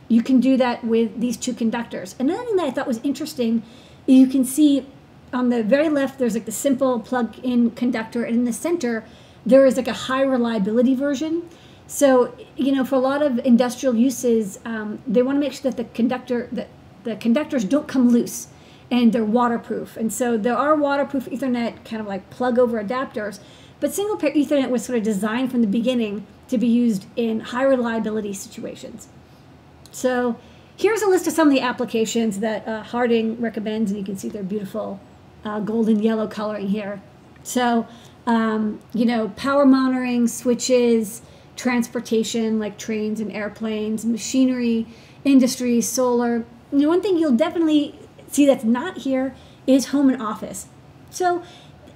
You can do that with these two conductors. Another thing that I thought was interesting, you can see on the very left, there's like the simple plug-in conductor, and in the center, there is like a high reliability version. So, you know, for a lot of industrial uses, um, they want to make sure that the conductor, that the conductors don't come loose and they're waterproof. And so there are waterproof Ethernet kind of like plug over adapters, but single pair Ethernet was sort of designed from the beginning to be used in high reliability situations. So here's a list of some of the applications that uh, Harting recommends, and you can see they're beautiful uh, golden yellow coloring here. So, um, you know, power monitoring, switches, transportation like trains and airplanes, machinery, industry, solar. You know, one thing you'll definitely see that's not here is home and office. So,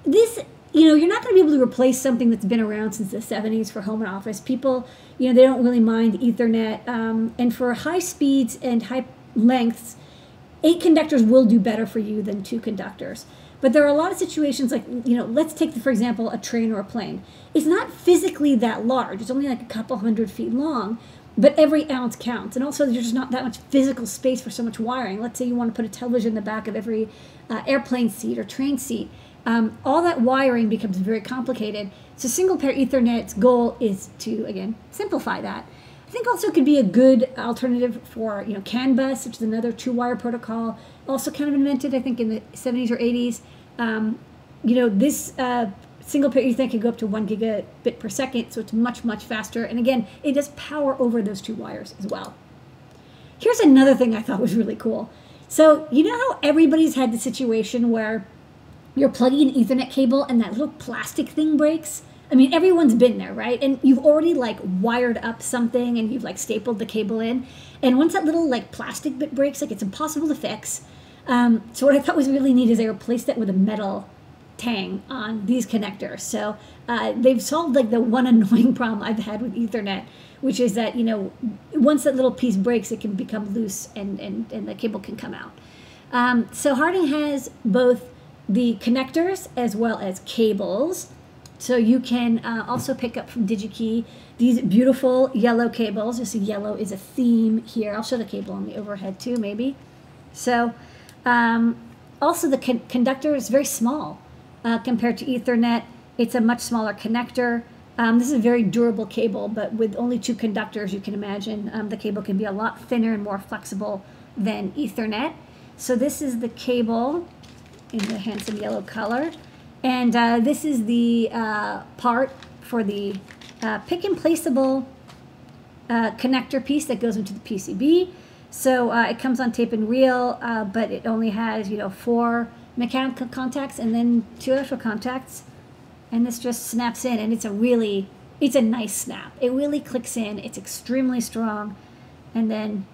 this, you know, you're not going to be able to replace something that's been around since the 70s for home and office. People, you know, they don't really mind Ethernet. Um, and for high speeds and high lengths, eight conductors will do better for you than two conductors. But there are a lot of situations like, you know, let's take, for example, a train or a plane. It's not physically that large, it's only like a couple hundred feet long, but every ounce counts. And also, there's just not that much physical space for so much wiring. Let's say you want to put a television in the back of every uh, airplane seat or train seat. Um, all that wiring becomes very complicated. So, single pair Ethernet's goal is to, again, simplify that. I think also could be a good alternative for you know CAN bus, which is another two-wire protocol, also kind of invented I think in the 70s or 80s. Um, you know this uh, single pair Ethernet can go up to one gigabit per second, so it's much much faster. And again, it does power over those two wires as well. Here's another thing I thought was really cool. So you know how everybody's had the situation where you're plugging an Ethernet cable and that little plastic thing breaks. I mean, everyone's been there, right? And you've already like wired up something and you've like stapled the cable in. And once that little like plastic bit breaks, like it's impossible to fix. Um, so what I thought was really neat is they replaced that with a metal tang on these connectors. So uh, they've solved like the one annoying problem I've had with Ethernet, which is that you know once that little piece breaks, it can become loose and and, and the cable can come out. Um, so Harting has both the connectors as well as cables. So you can uh, also pick up from DigiKey these beautiful yellow cables. You see yellow is a theme here. I'll show the cable on the overhead too, maybe. So um, also the con conductor is very small uh, compared to Ethernet. It's a much smaller connector. Um, this is a very durable cable, but with only two conductors, you can imagine um, the cable can be a lot thinner and more flexible than Ethernet. So this is the cable in the handsome yellow color. And uh, this is the uh, part for the uh, pick and placeable uh, connector piece that goes into the PCB. So uh, it comes on tape and reel, uh, but it only has, you know, four mechanical contacts and then two electrical contacts. And this just snaps in and it's a really, it's a nice snap. It really clicks in. It's extremely strong. And then,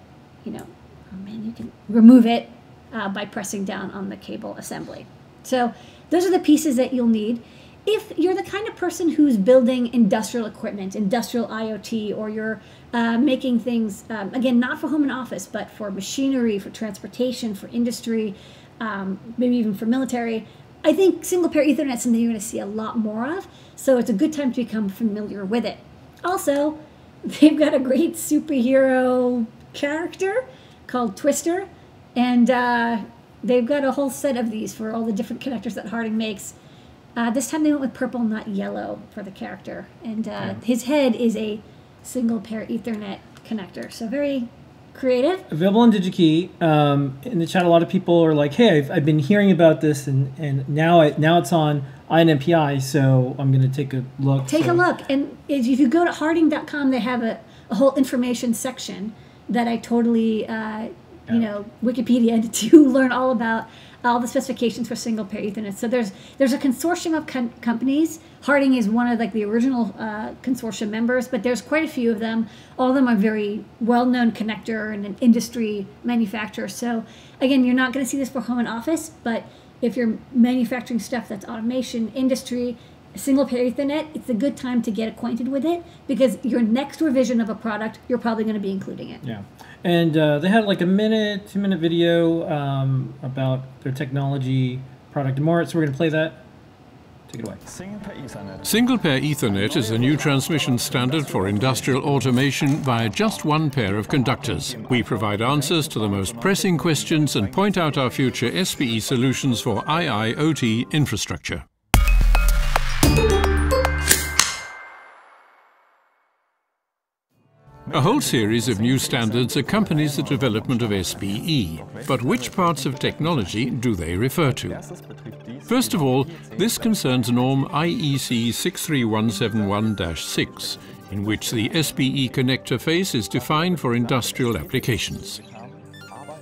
you know, oh man, you can remove it by pressing down on the cable assembly. So those are the pieces that you'll need. If you're the kind of person who's building industrial equipment, industrial IoT, or you're uh, making things, um, again, not for home and office, but for machinery, for transportation, for industry, um, maybe even for military, I think single pair Ethernet is something you're going to see a lot more of. So it's a good time to become familiar with it. Also, they've got a great superhero character called Twister, and uh, they've got a whole set of these for all the different connectors that Harting makes. Uh, this time they went with purple, not yellow, for the character, and uh, his head is a single pair Ethernet connector. So very creative. Available on DigiKey. Um, in the chat, a lot of people are like, "Hey, I've, I've been hearing about this, and, and now it now it's on EYE on NPI, so I'm going to take a look." Take So- a look, and if you go to harting.com, they have a, a whole information section that I totally, uh, you know, Wikipedia to learn all about all the specifications for single pair Ethernet. So there's there's a consortium of com- companies. Harting is one of like the original uh, consortium members, but there's quite a few of them. All of them are very well-known connector and an industry manufacturer. So again, you're not going to see this for home and office, but if you're manufacturing stuff that's automation, industry, single pair Ethernet, it's a good time to get acquainted with it because your next revision of a product, you're probably going to be including it. Yeah, and uh, they had like a minute, two minute video um, about their technology product and more. So we're going to play that. Take it away. Single pair Ethernet is a new transmission standard for industrial automation via just one pair of conductors. We provide answers to the most pressing questions and point out our future SPE solutions for IIoT infrastructure. A whole series of new standards accompanies the development of SPE, but which parts of technology do they refer to? First of all, this concerns norm IEC 63171-6, in which the SPE connector face is defined for industrial applications.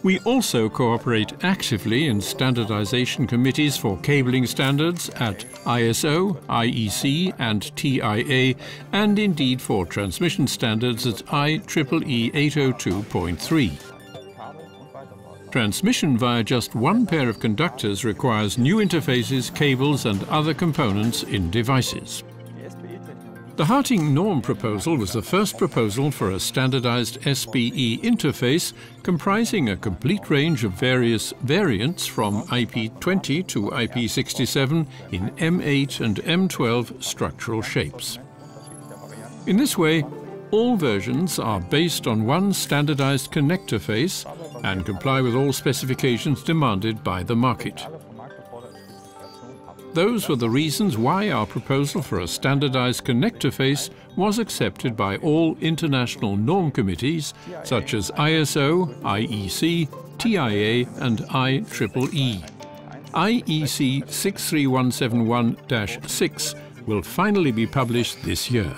We also cooperate actively in standardization committees for cabling standards at ISO, IEC, and TIA, and indeed for transmission standards at IEEE 802.3. Transmission via just one pair of conductors requires new interfaces, cables, and other components in devices. The Harting norm proposal was the first proposal for a standardized SPE interface comprising a complete range of various variants from IP20 to IP67 in M8 and M12 structural shapes. In this way, all versions are based on one standardized connector face and comply with all specifications demanded by the market. Those were the reasons why our proposal for a standardized connector face was accepted by all international norm committees such as ISO, IEC, TIA and IEEE. IEC 63171-6 will finally be published this year.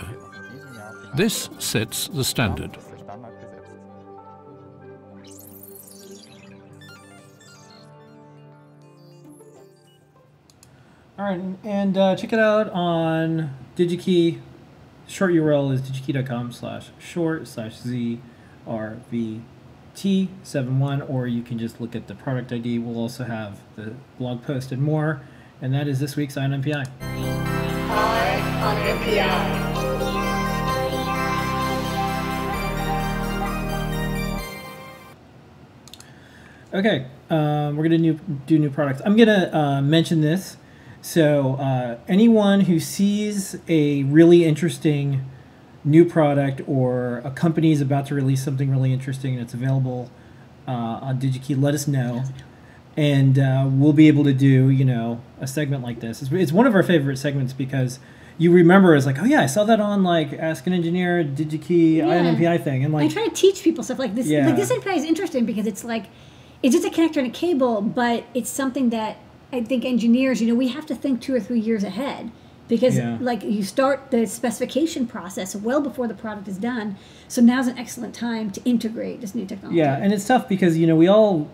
This sets the standard. All right, and uh, check it out on DigiKey. Short URL is digikey.com slash short slash ZRVT71, or you can just look at the product ID. We'll also have the blog post and more. And that is this week's INMPI. EYE on NPI. Okay, um, we're gonna new, do new products. I'm gonna uh, mention this. So uh, anyone who sees a really interesting new product or a company is about to release something really interesting and it's available uh, on DigiKey, let us know, and uh, we'll be able to do you know a segment like this. It's, it's one of our favorite segments because you remember as like, oh yeah, I saw that on like Ask an Engineer, DigiKey, Yeah. EYE on NPI thing, and like, I try to teach people stuff like this. Yeah. Like this NPI is interesting because it's like it's just a connector and a cable, but it's something that I think engineers, you know, we have to think two or three years ahead because Yeah. like you start the specification process well before the product is done. So now's an excellent time to integrate this new technology. Yeah, and it's tough because you know we all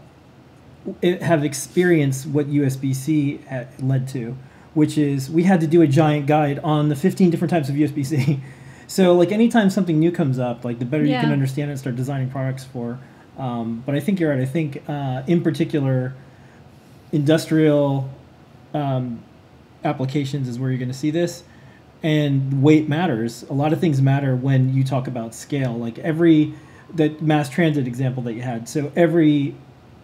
have experienced what USB-C led to, which is we had to do a giant guide on the 15 different types of USB-C. So like anytime something new comes up, like the better you can understand it and start designing products for. Um, but I think you're right. I think uh, in particular, industrial um, applications is where you're going to see this. And weight matters. A lot of things matter when you talk about scale. Like every the mass transit example that you had. So every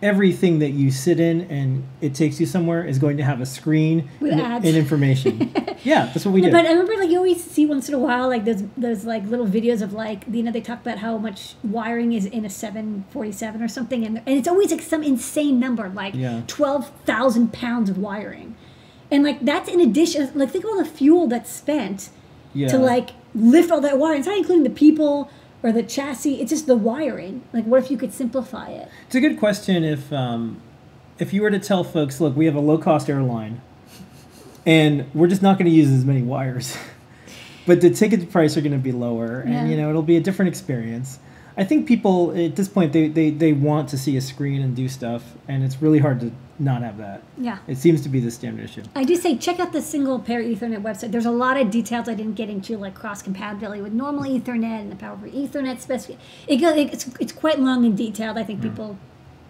everything that you sit in and it takes you somewhere is going to have a screen With and, ads. and information. yeah, that's what we do. but I remember like you always see once in a while like those those like little videos of like you know they talk about how much wiring is in a 747 or something and and it's always like some insane number like Yeah. 12,000 pounds of wiring. And like that's in addition like think of all the fuel that's spent yeah. to like lift all that wiring. It's not including the people or the chassis. It's just the wiring. Like what if you could simplify it? It's a good question if um, if you were to tell folks, look, we have a low cost airline, and we're just not going to use as many wires, but the ticket price are going to be lower, and Yeah. you know it'll be a different experience. I think people at this point they, they, they want to see a screen and do stuff, and it's really hard to not have that. Yeah. It seems to be the standard issue. I do say check out the single pair Ethernet website. There's a lot of details I didn't get into, like cross compatibility with normal Ethernet and the power for Ethernet specific. It goes, it's, it's quite long and detailed. I think people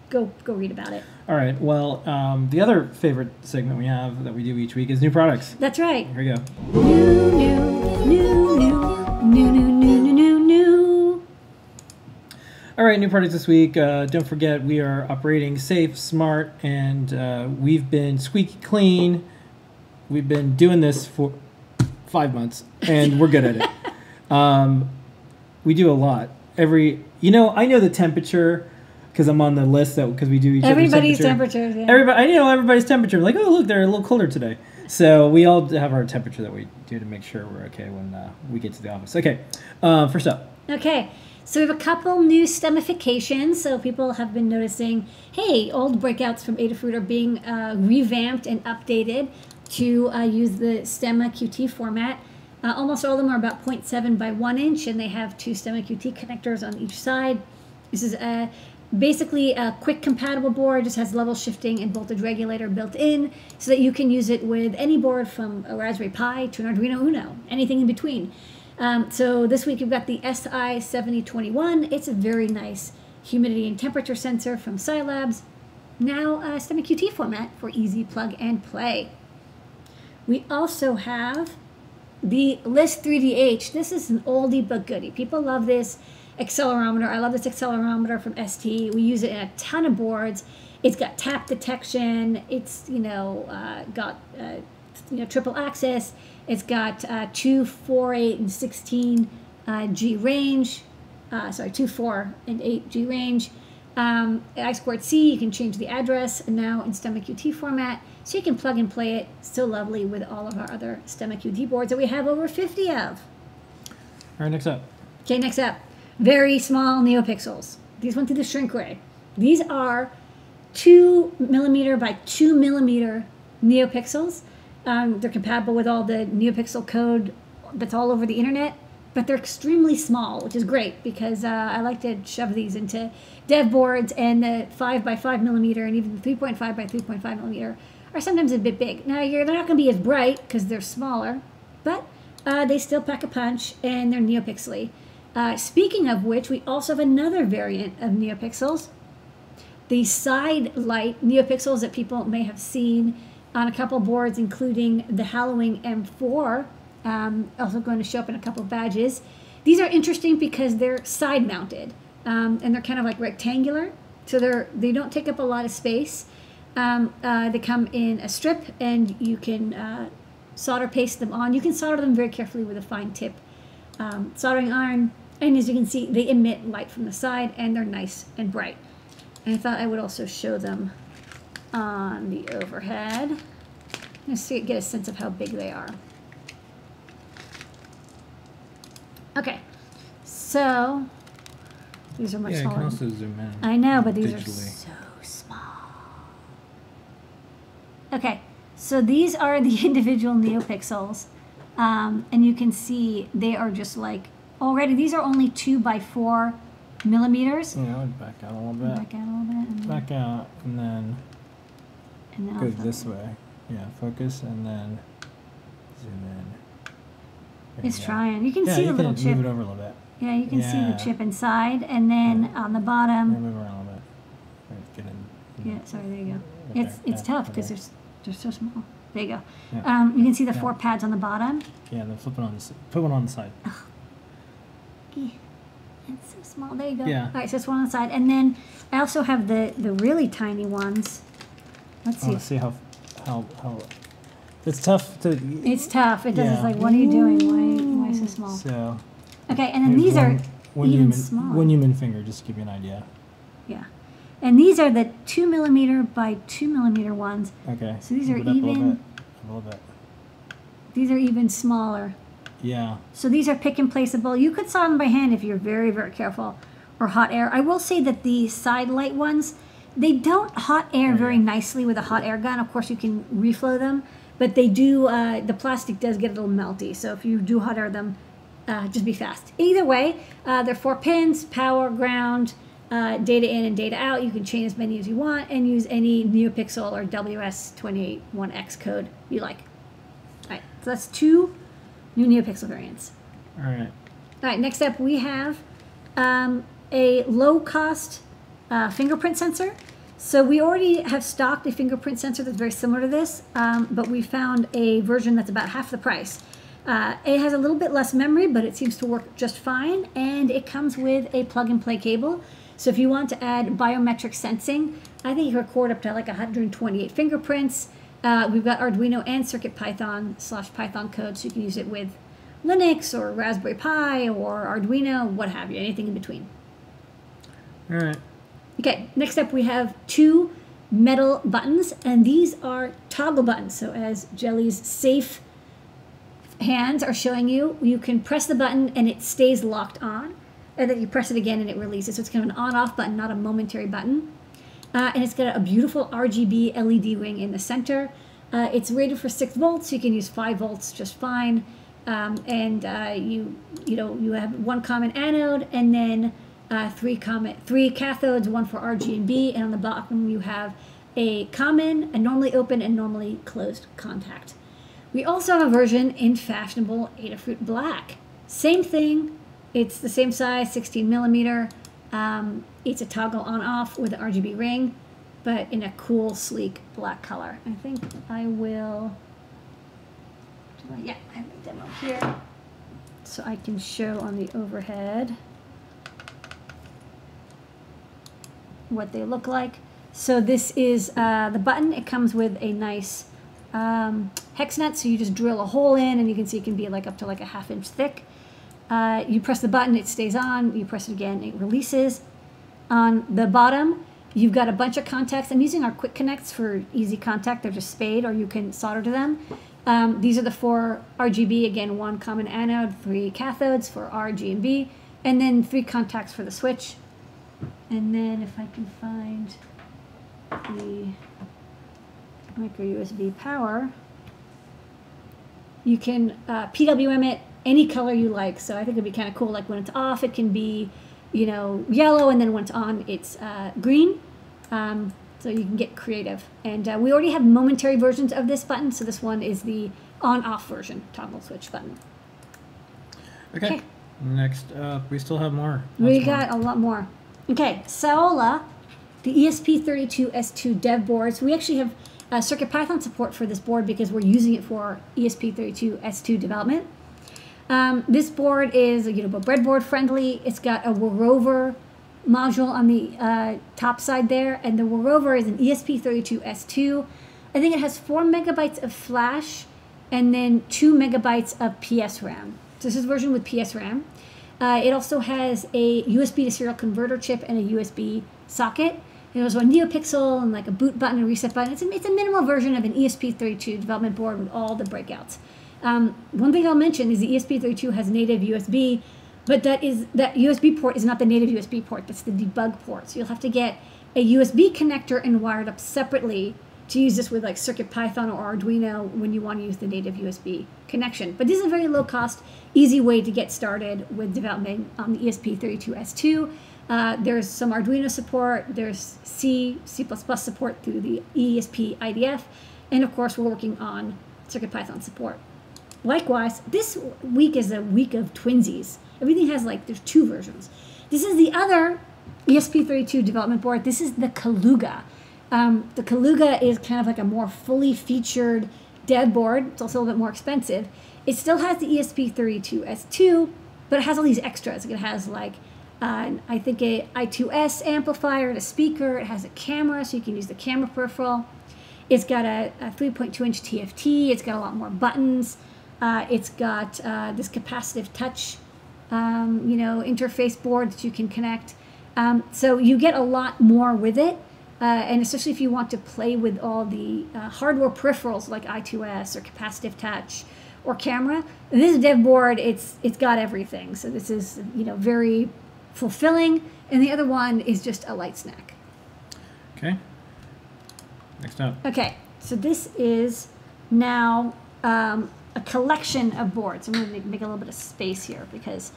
go go read about it. All right. Well, um, the other favorite segment we have that we do each week is new products. That's right. Here we go. New, new, new, new, new, new, new, new. All right, new products this week. Uh, don't forget, we are operating safe, smart, and uh, we've been squeaky clean. We've been doing this for five months, and we're good at it. Um, we do a lot. Every, you know, I know the temperature because I'm on the list that because we do each other's Everybody's temperature. temperatures. Yeah. Everybody, I know everybody's temperature. Like, oh, look, they're a little cooler today. So we all have our temperature that we do to make sure we're okay when uh, we get to the office. Okay, uh, first up. Okay, so we have a couple new stemifications. So people have been noticing, hey, old breakouts from Adafruit are being uh, revamped and updated to uh, use the Stemma QT format. Uh, almost all of them are about 0.7 by 1 inch, and they have two Stemma QT connectors on each side. This is a, basically a Qwiic compatible board, just has level shifting and voltage regulator built in, so that you can use it with any board from a Raspberry Pi to an Arduino Uno, anything in between. Um, so this week we've got the SI7021. It's a very nice humidity and temperature sensor from SiLabs. Now uh, STEMMA QT format for easy plug and play. We also have the LIS3DH. This is an oldie but goodie. People love this accelerometer. I love this accelerometer from ST. We use it in a ton of boards. It's got tap detection. It's you know uh, got uh, you know triple axis. It's got uh, two, four, eight, and sixteen uh, G range. Uh, sorry, two, four, and eight G range. Um, I squared C. You can change the address, and now in STEMMA QT format, so you can plug and play it. Still lovely with all of our other STEMMA QT boards that we have over fifty of. All right, next up. Okay, next up, very small neopixels. These went through the shrink ray. These are two millimeter by two millimeter neopixels. Um, they're compatible with all the neopixel code that's all over the internet, but they're extremely small, which is great because uh, I like to shove these into dev boards, and the five by five millimeter and even the three point five by three point five millimeter are sometimes a bit big. Now they're not going to be as bright because they're smaller, but uh, they still pack a punch and they're neopixely. Uh, speaking of which, we also have another variant of neopixels, the side light neopixels that people may have seen on a couple boards, including the HalloWing M4, um, also going to show up in a couple badges. These are interesting because they're side mounted um, and they're kind of like rectangular, so they're they don't take up a lot of space. Um, uh, they come in a strip, and you can uh, solder paste them on. You can solder them very carefully with a fine tip um, soldering iron. And as you can see, they emit light from the side, and they're nice and bright. And I thought I would also show them on the overhead. Just see, get a sense of how big they are. Okay, so these are much Yeah, smaller. can also zoom in. I know, but these are so small. Okay, so these are the individual neopixels, um, and you can see they are just like already. These are only two by four millimeters. Yeah, I would back out a little bit. Back out a little bit, and, Back out, and then and go fo- this way. Yeah, focus, and then zoom in. There It's you trying. You can Yeah, see you the little chip. move it over a little bit. Yeah, you can see the chip inside, and then on the Yeah, bottom. move around a little bit. Right, in. Yeah, sorry. There you go. It's it's yeah, tough because they're they're so small. There you go. Yeah. Um, you can see the Yeah. four pads on the bottom. Yeah, then flip it on the put one on the side. It's so small. There you go. Yeah. All right, so it's one on the side, and then I also have the the really tiny ones. Let's I see. want to see how how how. It's tough to. It's tough. It does. It's like, what are you doing? Why, why so small? So. Okay, and then these one, are one even human, smaller. One human finger, just to give you an idea. yeah, and these are the two millimeter by two millimeter ones. Okay. So these are up a little even- bit, A little bit. These are even smaller. Yeah. So these are pick and placeable. You could saw them by hand if you're very, very careful. Or hot air. I will say that the side light ones, they don't hot air very nicely with a hot air gun. Of course, you can reflow them, but they do. Uh, the plastic does get a little melty. So if you do hot air them, uh, just be fast. Either way, uh, they're four pins, power, ground, uh, data in and data out. You can chain as many as you want and use any NeoPixel or WS281X code you like. All right, so that's two new NeoPixel variants. All right. All right, next up we have um, a low cost uh, fingerprint sensor. So we already have stocked a fingerprint sensor that's very similar to this, um, but we found a version that's about half the price. Uh, it has a little bit less memory, but it seems to work just fine, and it comes with a plug and play cable. So if you want to add biometric sensing, I think you can record up to like 128 fingerprints. Uh, we've got Arduino and CircuitPython slash Python code, so you can use it with Linux or Raspberry Pi or Arduino, what have you, anything in between. All right. Okay, next up we have two metal buttons, and these are toggle buttons. So as Jelly's safe hands are showing you, you can press the button and it stays locked on, and then you press it again and it releases. So it's kind of an on-off button, not a momentary button. Uh, and it's got a beautiful RGB LED ring in the center. Uh, it's rated for six volts. So you can use five volts just fine. Um, and uh, you you know you have one common anode and then uh, three common three cathodes, one for RG and B, and on the bottom you have a common, a normally open, and normally closed contact. We also have a version in fashionable Adafruit Black. Same thing. It's the same size, 16 millimeter. Um, it's a toggle on off with an RGB ring, but in a cool, sleek black color. I think I will. Yeah, I have a demo here. So I can show on the overhead what they look like. So this is uh, the button. It comes with a nice um, hex nut, so you just drill a hole in, and you can see it can be like up to like a half inch thick. Uh, you press the button, it stays on. You press it again, it releases. On the bottom, you've got a bunch of contacts. I'm using our quick connects for easy contact. They're just spade, or you can solder to them. Um, these are the four RGB. Again, one common anode, three cathodes for R, G, and B, and then three contacts for the switch. And then if I can find the micro USB power, you can uh, PWM it any color you like. So I think it'd be kind of cool. Like when it's off, it can be, you know, yellow, and then when it's on, it's uh, green. Um, so you can get creative. And uh, we already have momentary versions of this button. So this one is the on-off version toggle switch button. Okay. Okay. Next up, we still have more. We Lots more. got a lot more. Okay, Saola, the E ESP32S2 dev boards. We actually have uh, CircuitPython support for this board because we're using it for E ESP32S2 development. Um, this board is you know breadboard friendly. It's got a WROVER module on the uh, top side there, and the WROVER is an E ESP32S2. I think it has four megabytes of flash and then two megabytes of PS RAM. So this is version with PS RAM. Uh, it also has a USB to serial converter chip and a USB socket. There's a NeoPixel and like a boot button and reset button. It's a, it's a minimal version of an E ESP32 development board with all the breakouts. Um, one thing I'll mention is the E ESP32 has native USB, but that is that USB port is not the native USB port. That's the debug port. So you'll have to get a USB connector and wire it up separately to use this with like CircuitPython or Arduino when you want to use the native USB connection. But this is a very low cost, easy way to get started with development on the E ESP32S2. Uh, there's some Arduino support, there's C, C++ support through the ESP IDF, and of course we're working on CircuitPython support. Likewise, this week is a week of twinsies. Everything has like, there's two versions. This is the other E ESP32 development board. This is the Kaluga. Um, the Kaluga is kind of like a more fully featured dev board. It's also a little bit more expensive. It still has the E ESP32S2, but it has all these extras. It has like uh, I think a I2S amplifier and a speaker. It has a camera, so you can use the camera peripheral. It's got a, a 3.2 inch TFT. It's got a lot more buttons. Uh, it's got uh, this capacitive touch, um, you know, interface board that you can connect. Um, so you get a lot more with it. Uh, and especially if you want to play with all the uh, hardware peripherals like I2S or capacitive touch or camera, this dev board it's it's got everything. So this is you know very fulfilling, and the other one is just a light snack. Okay. Next up. Okay, so this is now um, a collection of boards. I'm going to make, make a little bit of space here because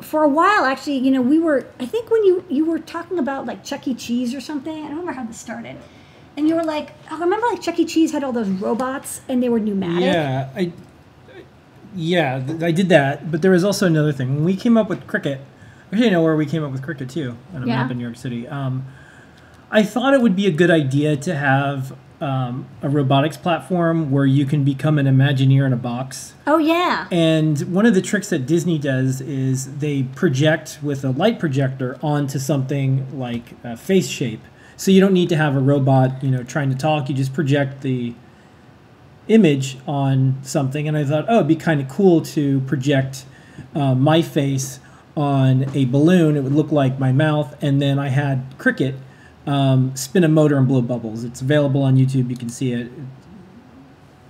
for a while, actually, you know, we were. I think when you you were talking about like Chuck E. Cheese or something. I don't remember how this started. And you were like, oh, remember like Chuck E. Cheese had all those robots and they were pneumatic. Yeah, I. Yeah, th- I did that, but there was also another thing. When we came up with Crickit, actually, know where we came up with Crickit too, and I'm Yeah. up in New York City. Um, I thought it would be a good idea to have um, a robotics platform where you can become an Imagineer in a box. Oh yeah. And one of the tricks that Disney does is they project with a light projector onto something like a face shape. So you don't need to have a robot, you know, trying to talk. You just project the image on something. And I thought, oh, it'd be kind of cool to project uh, my face on a balloon. It would look like my mouth. And then I had Crickit um, spin a motor and blow bubbles. It's available on YouTube. You can see it.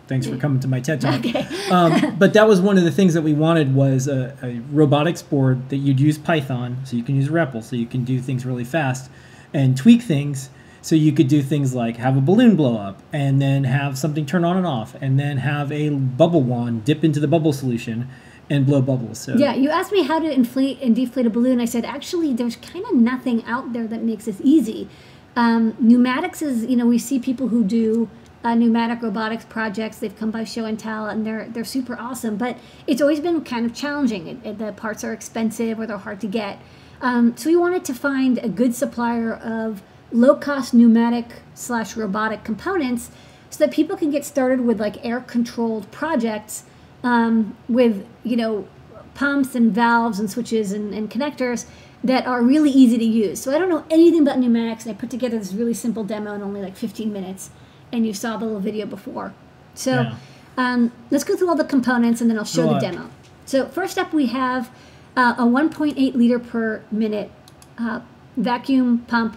Thanks for coming to my TED Talk. Okay. um, but that was one of the things that we wanted was a, a robotics board that you'd use Python, so you can use REPL, so you can do things really fast, and tweak things. So you could do things like have a balloon blow up, and then have something turn on and off, and then have a bubble wand dip into the bubble solution, and blow bubbles. So Yeah, you asked me how to inflate and deflate a balloon. I said, actually, there's kind of nothing out there that makes this easy. Um, pneumatics is, you know, we see people who do uh, pneumatic robotics projects. They've come by show and tell, and they're they're super awesome. But it's always been kind of challenging. It, it- the parts are expensive or they're hard to get. Um, so we wanted to find a good supplier of low cost pneumatic slash robotic components so that people can get started with like air controlled projects um, with you know pumps and valves and switches and, and connectors that are really easy to use. So I don't know anything about pneumatics, and I put together this really simple demo in only like 15 minutes, and you saw the little video before. So Yeah. um, let's go through all the components, and then I'll show the demo. So first up, we have uh, a 1.8 liter per minute uh, vacuum pump,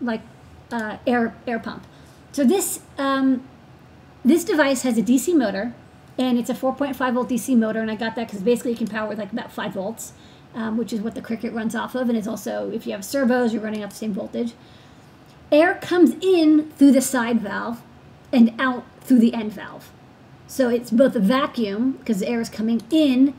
like uh, air air pump. So this um, this device has a DC motor, and it's a 4.5 volt DC motor, and I got that because basically it can power with like about five volts, um, which is what the Crickit runs off of, and it's also if you have servos, you're running off the same voltage. Air comes in through the side valve, and out through the end valve. So it's both a vacuum because the air is coming in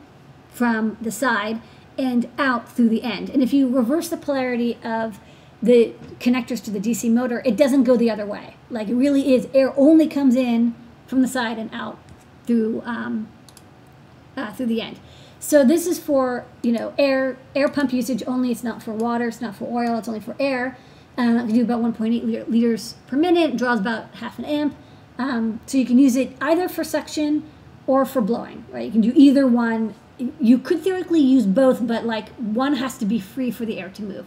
from the side and out through the end. And if you reverse the polarity of the connectors to the DC motor, it doesn't go the other way. Like it really is air only comes in from the side and out through um, uh, through the end. So this is for you know air air pump usage only. It's not for water. It's not for oil. It's only for air. Um, it can do about 1.8 liters per minute. Draws about half an amp. Um, so you can use it either for suction or for blowing. Right? You can do either one. You could theoretically use both, but like one has to be free for the air to move,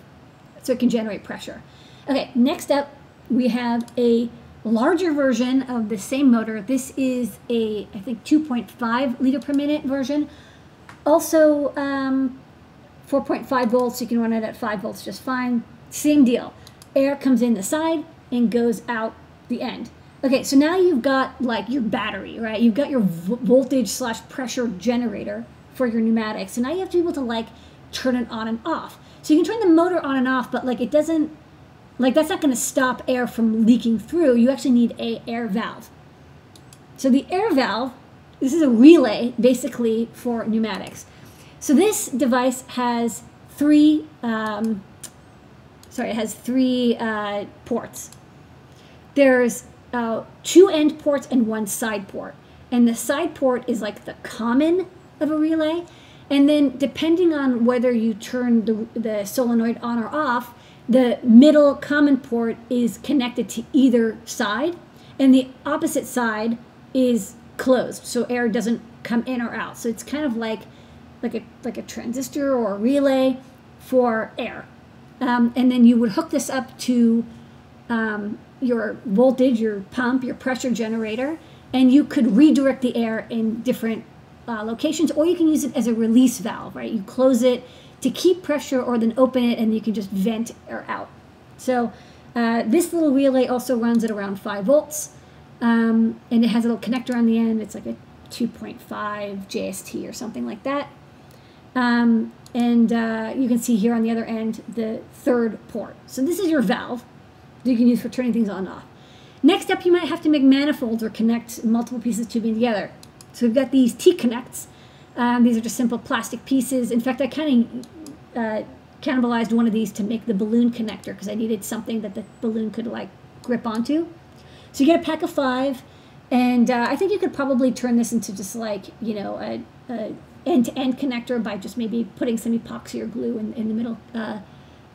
so it can generate pressure. Okay. Next up, we have a larger version of the same motor. This is a I think 2.5 liter per minute version. Also, um, 4.5 volts. You can run it at 5 volts just fine. Same deal. Air comes in the side and goes out the end. Okay, so now you've got like your battery, right? You've got your vo- voltage slash pressure generator for your pneumatics. So now you have to be able to like turn it on and off. So you can turn the motor on and off, but like it doesn't, like that's not going to stop air from leaking through. You actually need a air valve. So the air valve, this is a relay basically for pneumatics. So this device has three, um, sorry, it has three uh, ports. There's uh, two end ports and one side port. And the side port is like the common of a relay. And then depending on whether you turn the, the solenoid on or off, the middle common port is connected to either side, and the opposite side is closed, so air doesn't come in or out. So it's kind of like like a like a transistor or a relay. for air. Um, and then you would hook this up to um, your voltage, your pump, your pressure generator, and you could redirect the air in different uh, locations, or you can use it as a release valve, right? You close it to keep pressure, or then open it, and you can just vent air out. So uh, this little relay also runs at around 5 volts, um, and it has a little connector on the end. It's like a 2.5 JST or something like that. Um, and uh, you can see here on the other end the third port. So this is your valve that you can use for turning things on and off. Next up, you might have to make manifolds or connect multiple pieces of tubing together. So we've got these T-connects. Um, these are just simple plastic pieces. In fact, I kind of uh, cannibalized one of these to make the balloon connector because I needed something that the balloon could like grip onto. So you get a pack of five, and uh, I think you could probably turn this into just like you know a, a end-to-end connector by just maybe putting some epoxy or glue in, in the middle, uh,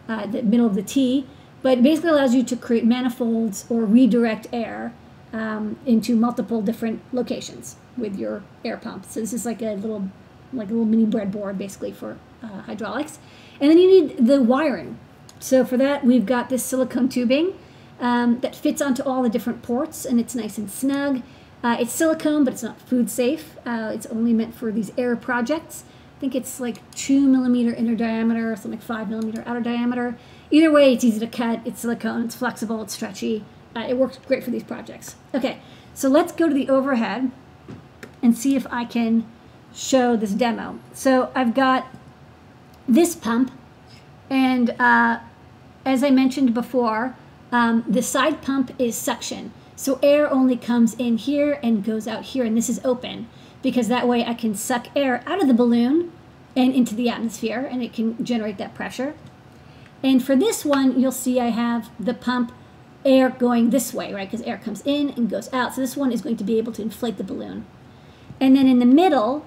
uh, the middle of the T. But it basically allows you to create manifolds or redirect air um, into multiple different locations with your air pump. So this is like a little, like a little mini breadboard basically for uh, hydraulics. And then you need the wiring. So for that, we've got this silicone tubing um, that fits onto all the different ports, and it's nice and snug. Uh, it's silicone, but it's not food safe. Uh, it's only meant for these air projects. I think it's like two millimeter inner diameter, something like five millimeter outer diameter. Either way, it's easy to cut. It's silicone. It's flexible. It's stretchy. Uh, it works great for these projects. Okay, so let's go to the overhead and see if I can show this demo. So I've got this pump, and uh, as I mentioned before, um, the side pump is suction. So air only comes in here and goes out here, and this is open because that way I can suck air out of the balloon and into the atmosphere, and it can generate that pressure. And for this one, you'll see I have the pump air going this way, right? Because air comes in and goes out. So this one is going to be able to inflate the balloon. And then in the middle,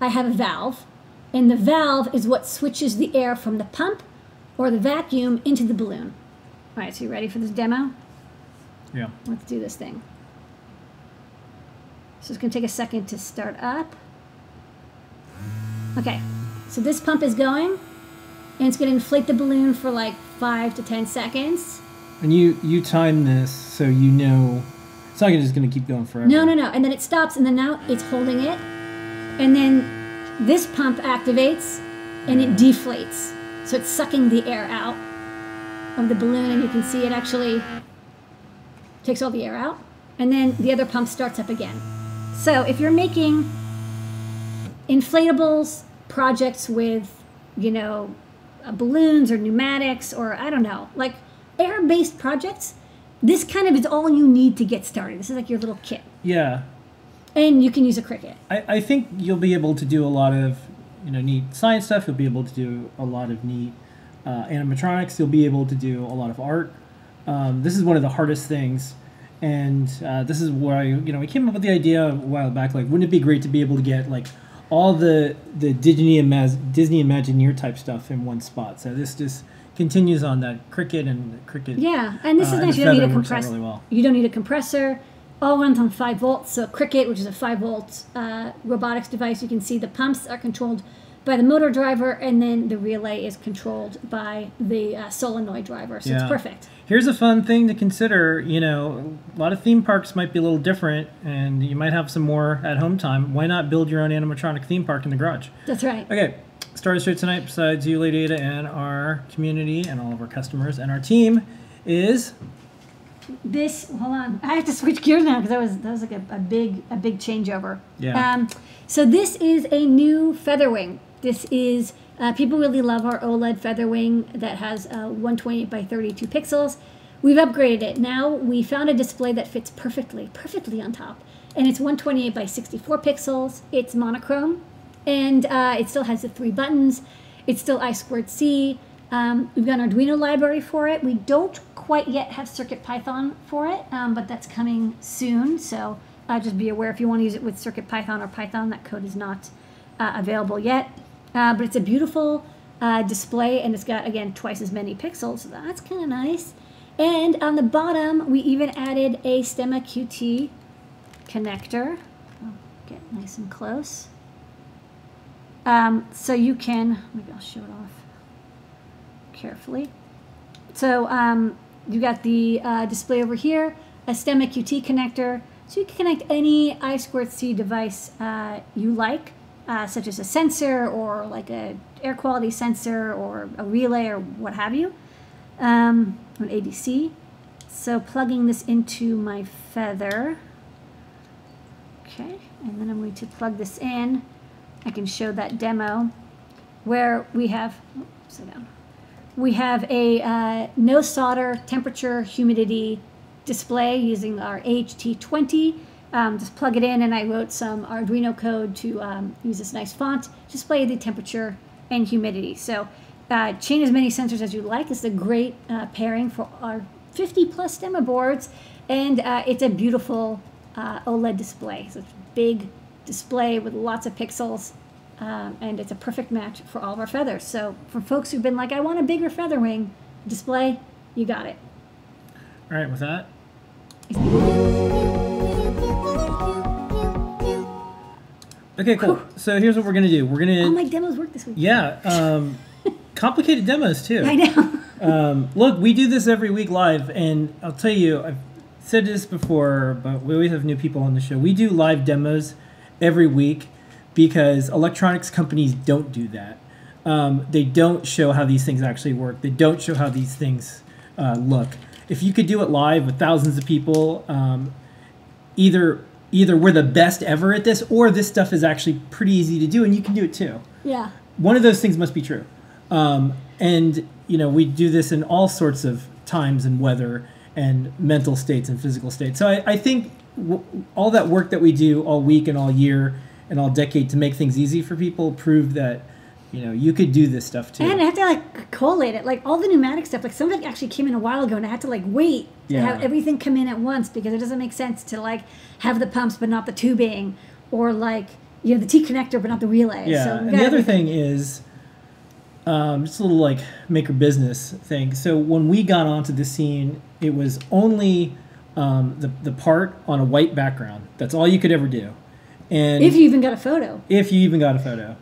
I have a valve. And the valve is what switches the air from the pump or the vacuum into the balloon. All right, so you ready for this demo? Yeah. Let's do this thing. So it's going to take a second to start up. Okay, so this pump is going, and it's going to inflate the balloon for like five to ten seconds. And you you time this so you know it's not just going to keep going forever. No, no, no. And then it stops, and then now it's holding it. And then this pump activates and it deflates. So it's sucking the air out of the balloon, and you can see it actually takes all the air out. And then the other pump starts up again. So if you're making inflatables projects with, you know, uh, balloons or pneumatics or I don't know, like air based projects, this kind of is all you need to get started. This is like your little kit. Yeah. And you can use a Crickit. I, I think you'll be able to do a lot of you know neat science stuff. You'll be able to do a lot of neat uh, animatronics. You'll be able to do a lot of art. Um, this is one of the hardest things, and uh, this is where I you know we came up with the idea a while back. Like, wouldn't it be great to be able to get like all the the Disney Imag- Disney Imagineer type stuff in one spot? So this just continues on that Crickit and the Cricut. Yeah, and this uh, is nice. You don't need a feather works out compressor. really well. You don't need a compressor. All runs on five volts. So Crickit, which is a five volt uh, robotics device, you can see the pumps are controlled by the motor driver, and then the relay is controlled by the uh, solenoid driver. So it's perfect. Here's a fun thing to consider. You know, a lot of theme parks might be a little different, and you might have some more at home time. Why not build your own animatronic theme park in the garage? That's right. Okay, Star Show tonight, besides you, Lady Ada, and our community and all of our customers and our team, is This hold on, I have to switch gears now because that was that was like a, a big a big changeover. Yeah. Um, so this is a new Featherwing. This is uh, people really love our OLED Featherwing that has uh, 128 by 32 pixels. We've upgraded it. Now we found a display that fits perfectly, perfectly on top, and it's 128 by 64 pixels. It's monochrome, and uh, it still has the three buttons. It's still I squared C. Um, we've got an Arduino library for it. We don't quite yet have Circuit Python for it, um, but that's coming soon. So uh, just be aware if you want to use it with Circuit Python or Python, that code is not uh, available yet. Uh, but it's a beautiful uh, display, and it's got again twice as many pixels. So that's kind of nice. And on the bottom, we even added a STEMMA QT connector. I'll get nice and close. Um, so you can, maybe I'll show it off. carefully. So um, you got the uh, display over here, a STEMMA QT connector. So you can connect any I2C device uh, you like, uh, such as a sensor or like a air quality sensor or a relay or what have you, um, an ADC. So plugging this into my feather. Okay, and then I'm going to plug this in. I can show that demo where we have, sit down. We have a uh, no solder temperature humidity display using our HT20. Um, just plug it in and I wrote some Arduino code to um, use this nice font, display the temperature and humidity. So uh, chain as many sensors as you like. It's a great uh, pairing for our 50 plus demo boards and uh, it's a beautiful uh, OLED display. So it's a big display with lots of pixels um, and it's a perfect match for all of our feathers. So for folks who've been like, I want a bigger feather wing display, you got it. All right, with that. Okay, cool. So here's what we're gonna do. We're gonna All my demos work this week. yeah, um, complicated demos too. I know. Um, look, we do this every week live, and I'll tell you, I've said this before, but we always have new people on the show. We do live demos every week because electronics companies don't do that. Um, they don't show how these things actually work. They don't show how these things uh, look. If you could do it live with thousands of people, um, either either we're the best ever at this, or this stuff is actually pretty easy to do, and you can do it too yeah. one of those things must be true. Um, and you know, we do this in all sorts of times and weather and mental states and physical states. So I, I think w- all that work that we do all week and all year and all decade to make things easy for people proved that you know you could do this stuff too. And I have to like collate it. Like all the pneumatic stuff, like some of it actually came in a while ago and I had to like wait to Yeah. have everything come in at once because it doesn't make sense to like have the pumps but not the tubing or like you know the T connector but not the relay. Yeah, So and the other thing is um, just a little like maker business thing. So when we got onto the scene, it was only um, the the part on a white background. That's all you could ever do, and if you even got a photo. if you even got a photo.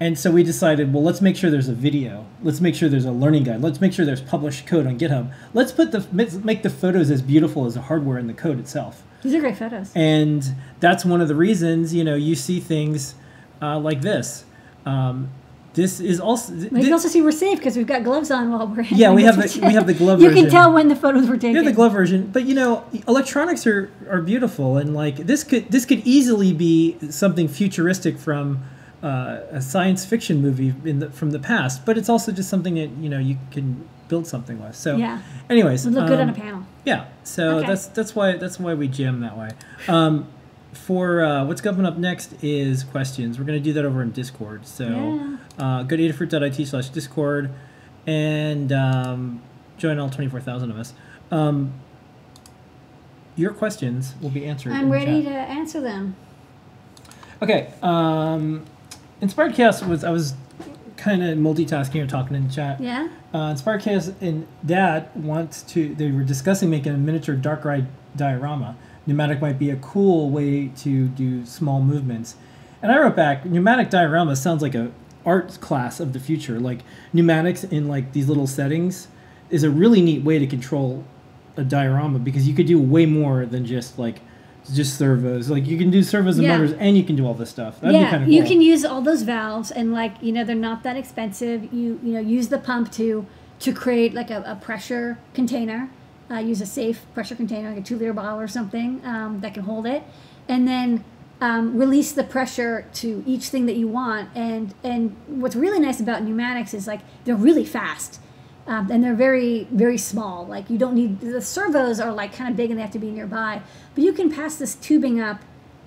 And so we decided, well, let's make sure there's a video. Let's make sure there's a learning guide. Let's make sure there's published code on GitHub. Let's put the make the photos as beautiful as the hardware and the code itself. These are great photos. And that's one of the reasons, you know, you see things uh, like this. Um, this is also th- you can also see we're safe because we've got gloves on while we're. Yeah, we have the- we have the glove version. You version. can tell when the photos were taken. Yeah, the glove version. But you know, electronics are, are beautiful, and like this could this could easily be something futuristic from uh, a science fiction movie in the, from the past. But it's also just something that you know you can build something with. So, Yeah. anyways, Would look good on um, a panel. Yeah, so Okay. that's that's why that's why we jam that way. Um, for uh, what's coming up next is questions. We're gonna do that over in Discord. So Yeah. uh, go to adafru.it slash Discord and um, join all twenty four thousand of us. Um, your questions will be answered. I'm ready to answer them. Okay. Um, Inspired Chaos was I was kind of multitasking or talking in the chat. Yeah. Uh, Inspired Chaos and Dad wants to. They were discussing making a miniature dark ride diorama. Pneumatic might be a cool way to do small movements. And I wrote back, pneumatic diorama sounds like a art class of the future. Like pneumatics in like these little settings is a really neat way to control a diorama because you could do way more than just like just servos. Like you can do servos and Yeah. motors and you can do all this stuff. That'd yeah, kind of cool. you can use all those valves and like you know they're not that expensive. You you know use the pump to to create like a, a pressure container. Uh, use a safe pressure container, like a two liter bottle or something um, that can hold it, and then um, release the pressure to each thing that you want. And and what's really nice about pneumatics is like they're really fast. Um, and they're very very small like you don't need the servos are like kind of big and they have to be nearby but you can pass this tubing up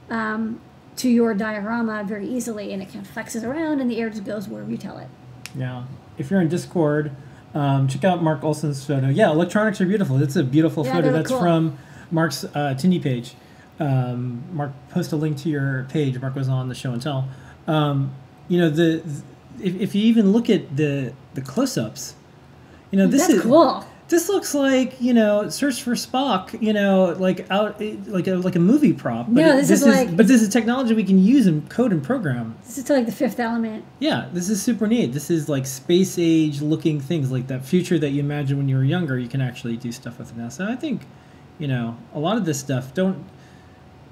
um, to your diorama very easily and it kind of flexes around and the air just goes wherever you tell it Yeah. If you're in Discord, um, check out Mark Olson's photo. Yeah, electronics are beautiful. It's a beautiful Yeah, photo. That's cool. from Mark's uh, Tindie page. Um, Mark, post a link to your page. Mark was on the show and tell. Um, you know the if, if you even look at the the close-ups, you know this that's is cool. this looks like you know search for spock you know like out like a like a movie prop but No, it- this is like- but this is technology we can use and code and program. This is like the fifth element. yeah this is super neat. This is like space age looking things like that future that you imagine when you were younger you can actually do stuff with it now. So i think you know a lot of this stuff don't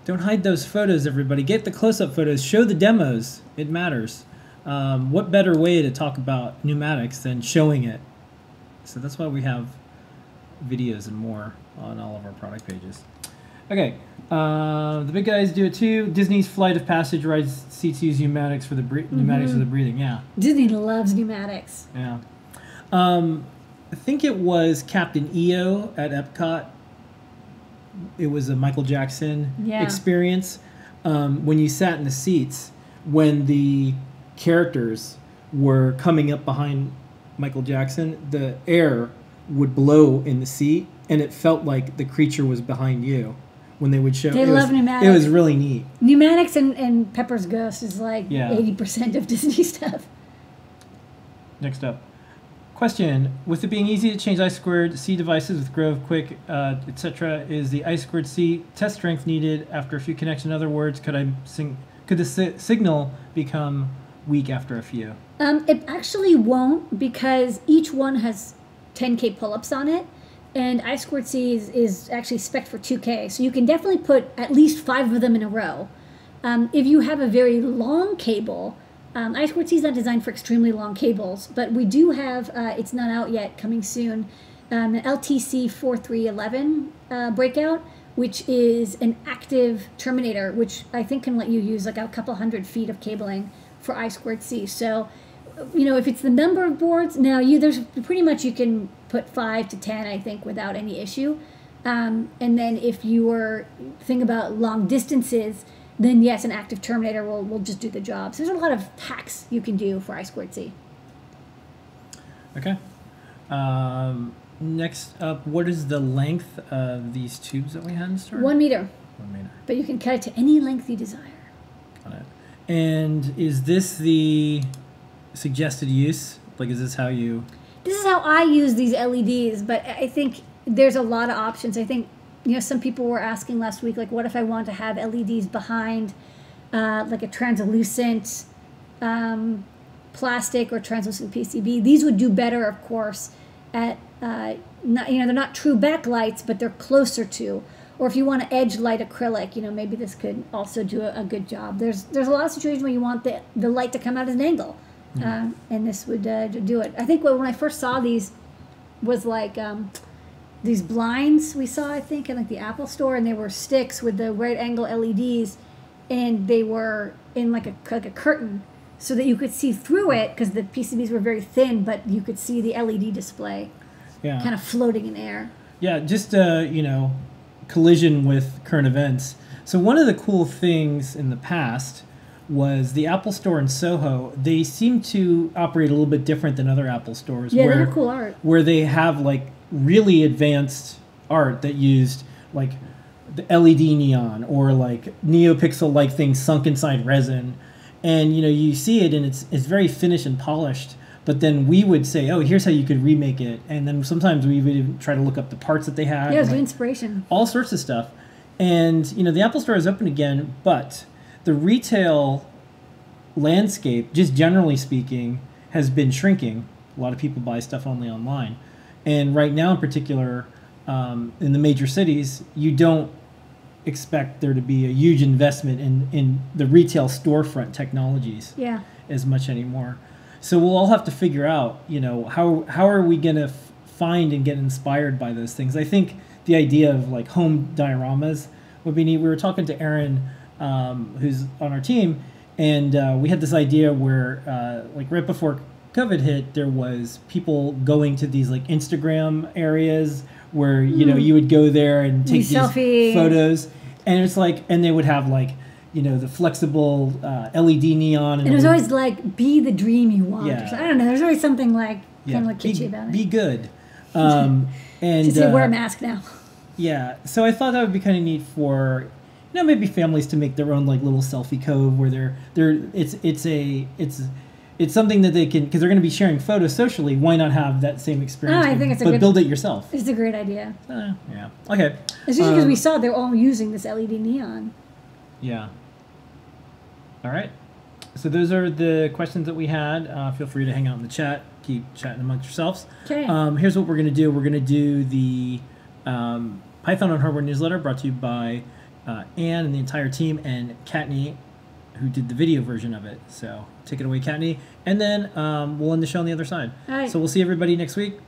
don't hide those photos everybody. Get the close-up photos. Show the demos. It matters. Um, what better way to talk about pneumatics than showing it so that's why we have videos and more on all of our product pages. Okay, uh, the big guys do it too. Disney's Flight of Passage rides C2's pneumatics for the bre- pneumatics for the breathing. Yeah, Disney loves pneumatics. yeah. Um, I think it was Captain EO at Epcot. It was a Michael Jackson Yeah. experience. Um, when you sat in the seats, when the characters were coming up behind Michael Jackson, the air would blow in the seat, and it felt like the creature was behind you when they would show. They it love was, pneumatics. It was really neat. Pneumatics and, and Pepper's Ghost is like Yeah. eighty percent of Disney stuff. Next up. Question: With it being easy to change I squared C devices with Grove, Qwiic, uh, etc., is the I squared C test strength needed after a few connections? In other words, could I sing? Could the si- signal become weak after a few? Um, it actually won't because each one has 10k pull-ups on it, and I squared C is, is actually spec for 2k, so you can definitely put at least five of them in a row. Um, if you have a very long cable, um, I squared C is not designed for extremely long cables, but we do have uh, it's not out yet, coming soon, um, LTC 4311 uh, breakout, which is an active terminator, which I think can let you use like a couple hundred feet of cabling for I squared C. So, you know, if it's the number of boards, now you there's pretty much you can put five to ten, I think, without any issue. Um, and then if you were think about long distances, then yes, an active terminator will, will just do the job. So there's a lot of hacks you can do for I squared C. Okay. Um, next up, what is the length of these tubes that we had in store? One meter, One meter. but you can cut it to any length you desire. Got it. And is this the suggested use? Like, is this how you? this is how I use these LEDs, but I think there's a lot of options. I think, you know, some people were asking last week, like, what if I want to have LEDs behind, uh, like a translucent um, plastic or translucent PCB? These would do better, of course, at, uh, not, you know, they're not true backlights, but they're closer to. Or if you want to edge light acrylic, you know, maybe this could also do a, a good job. There's there's a lot of situations where you want the, the light to come out at an angle, uh, and this would uh, do it. I think when I first saw these, was like um, these blinds we saw I think in like the Apple store, and they were sticks with the right angle LEDs, and they were in like a like a curtain, so that you could see through it because the PCBs were very thin, but you could see the LED display Yeah. kind of floating in air. Yeah, just uh, you know, collision with current events. So one of the cool things in the past was the Apple Store in Soho. They seem to operate a little bit different than other Apple stores. Yeah, where, they're cool art. Where they have like really advanced art that used like the LED neon or like neopixel like things sunk inside resin, and you know you see it and it's it's very finished and polished. But then we would say, oh, here's how you could remake it, and then sometimes we would even try to look up the parts that they had. Yeah, it was like, inspiration. all sorts of stuff. And you know, the Apple Store is open again, but the retail landscape, just generally speaking, has been shrinking. A lot of people buy stuff only online, and right now, in particular, um, in the major cities, you don't expect there to be a huge investment in in the retail storefront technologies Yeah. as much anymore. So we'll all have to figure out, you know, how how are we going to f- find and get inspired by those things. I think the idea of like home dioramas would be neat. We were talking to Aaron, um, who's on our team, and uh, we had this idea where, uh, like right before COVID hit, there was people going to these like Instagram areas where you know you would go there and take these selfie. photos, and it's like, and they would have like. You know the flexible uh, LED neon, And it was always like, be the dream you want. Yeah. I don't know. There's always something like kind of like be, kitschy about it. be good. Um, and Just say, wear a uh, mask now. yeah, so I thought that would be kind of neat for you know maybe families to make their own like little selfie cove where they're they're it's it's a it's it's something that they can because they're going to be sharing photos socially. Why not have that same experience? Oh, I but- think it's a but good- build it yourself. It's a great idea. Uh, yeah. Okay. Especially because we Um, saw they're all using this LED neon. Yeah. All right. So those are the questions that we had. Uh, feel free to hang out in the chat. Keep chatting amongst yourselves. Okay. Um, here's what we're going to do. We're going to do the um, Python on Hardware newsletter brought to you by uh, Anne and the entire team and Kattni, who did the video version of it. So take it away, Kattni. And then um, we'll end the show on the other side. All right. So we'll see everybody next week.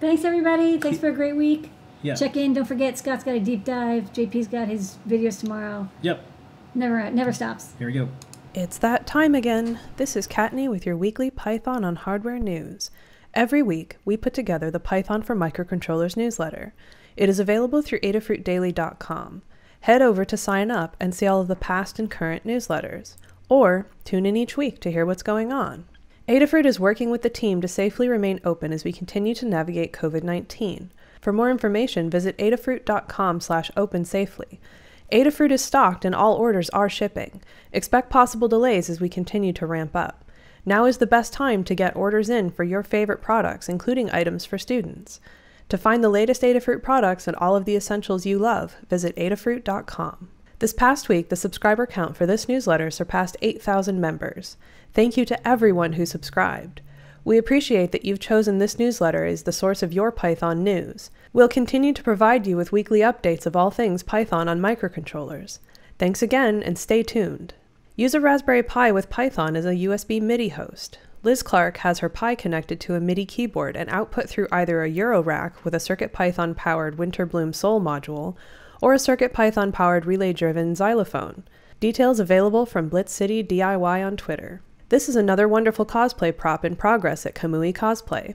Thanks, everybody. Thanks for a great week. Yeah. Check in. Don't forget, Scott's got a deep dive. JP's got his videos tomorrow. Yep. Never, never stops. Here we go. It's that time again. This is Kattni with your weekly Python on Hardware news. Every week, we put together the Python for Microcontrollers newsletter. It is available through adafruitdaily.com. Head over to sign up and see all of the past and current newsletters. Or tune in each week to hear what's going on. Adafruit is working with the team to safely remain open as we continue to navigate COVID-19. For more information, visit adafruit.com slash open safely. Adafruit is stocked and all orders are shipping. Expect possible delays as we continue to ramp up. Now is the best time to get orders in for your favorite products, including items for students. To find the latest Adafruit products and all of the essentials you love, visit adafruit.com. This past week, the subscriber count for this newsletter surpassed 8,000 members. Thank you to everyone who subscribed. We appreciate that you've chosen this newsletter as the source of your Python news. We'll continue to provide you with weekly updates of all things Python on microcontrollers. Thanks again and stay tuned. Use a Raspberry Pi with Python as a USB MIDI host. Liz Clark has her Pi connected to a MIDI keyboard and output through either a Eurorack with a CircuitPython powered Winterbloom Sol module or a CircuitPython powered relay driven xylophone. Details available from Blitz City DIY on Twitter. This is another wonderful cosplay prop in progress at Kamui Cosplay.